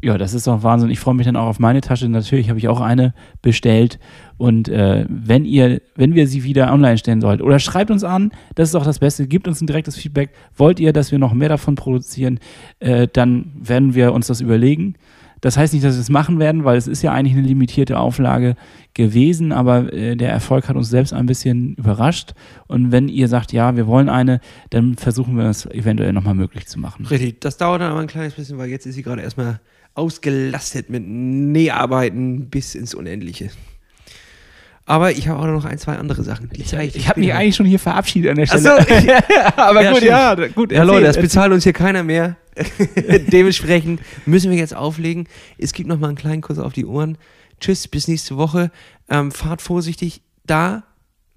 Ja, das ist doch Wahnsinn. Ich freue mich dann auch auf meine Tasche. Natürlich habe ich auch eine bestellt. Und äh, wenn ihr, wenn wir sie wieder online stellen sollten, oder schreibt uns an, das ist auch das Beste, gebt uns ein direktes Feedback. Wollt ihr, dass wir noch mehr davon produzieren, äh, dann werden wir uns das überlegen. Das heißt nicht, dass wir es machen werden, weil es ist ja eigentlich eine limitierte Auflage gewesen, aber äh, der Erfolg hat uns selbst ein bisschen überrascht. Und wenn ihr sagt, ja, wir wollen eine, dann versuchen wir es eventuell nochmal möglich zu machen. Richtig. Das dauert dann aber ein kleines bisschen, weil jetzt ist sie gerade erstmal ausgelastet mit Näharbeiten bis ins Unendliche. Aber ich habe auch noch ein, zwei andere Sachen. Zeige Ich habe mich eigentlich schon hier verabschiedet an der Ach Stelle. so. aber Ja, gut, ja, gut. Ja, Leute, das bezahlt uns hier keiner mehr. Dementsprechend müssen wir jetzt auflegen. Es gibt noch mal einen kleinen Kuss auf die Ohren. Tschüss, bis nächste Woche. Ähm, fahrt vorsichtig. Da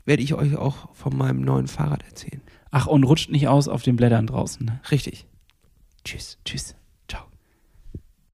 werde ich euch auch von meinem neuen Fahrrad erzählen. Ach, und rutscht nicht aus auf den Blättern draußen. Ne? Richtig. Tschüss. Tschüss.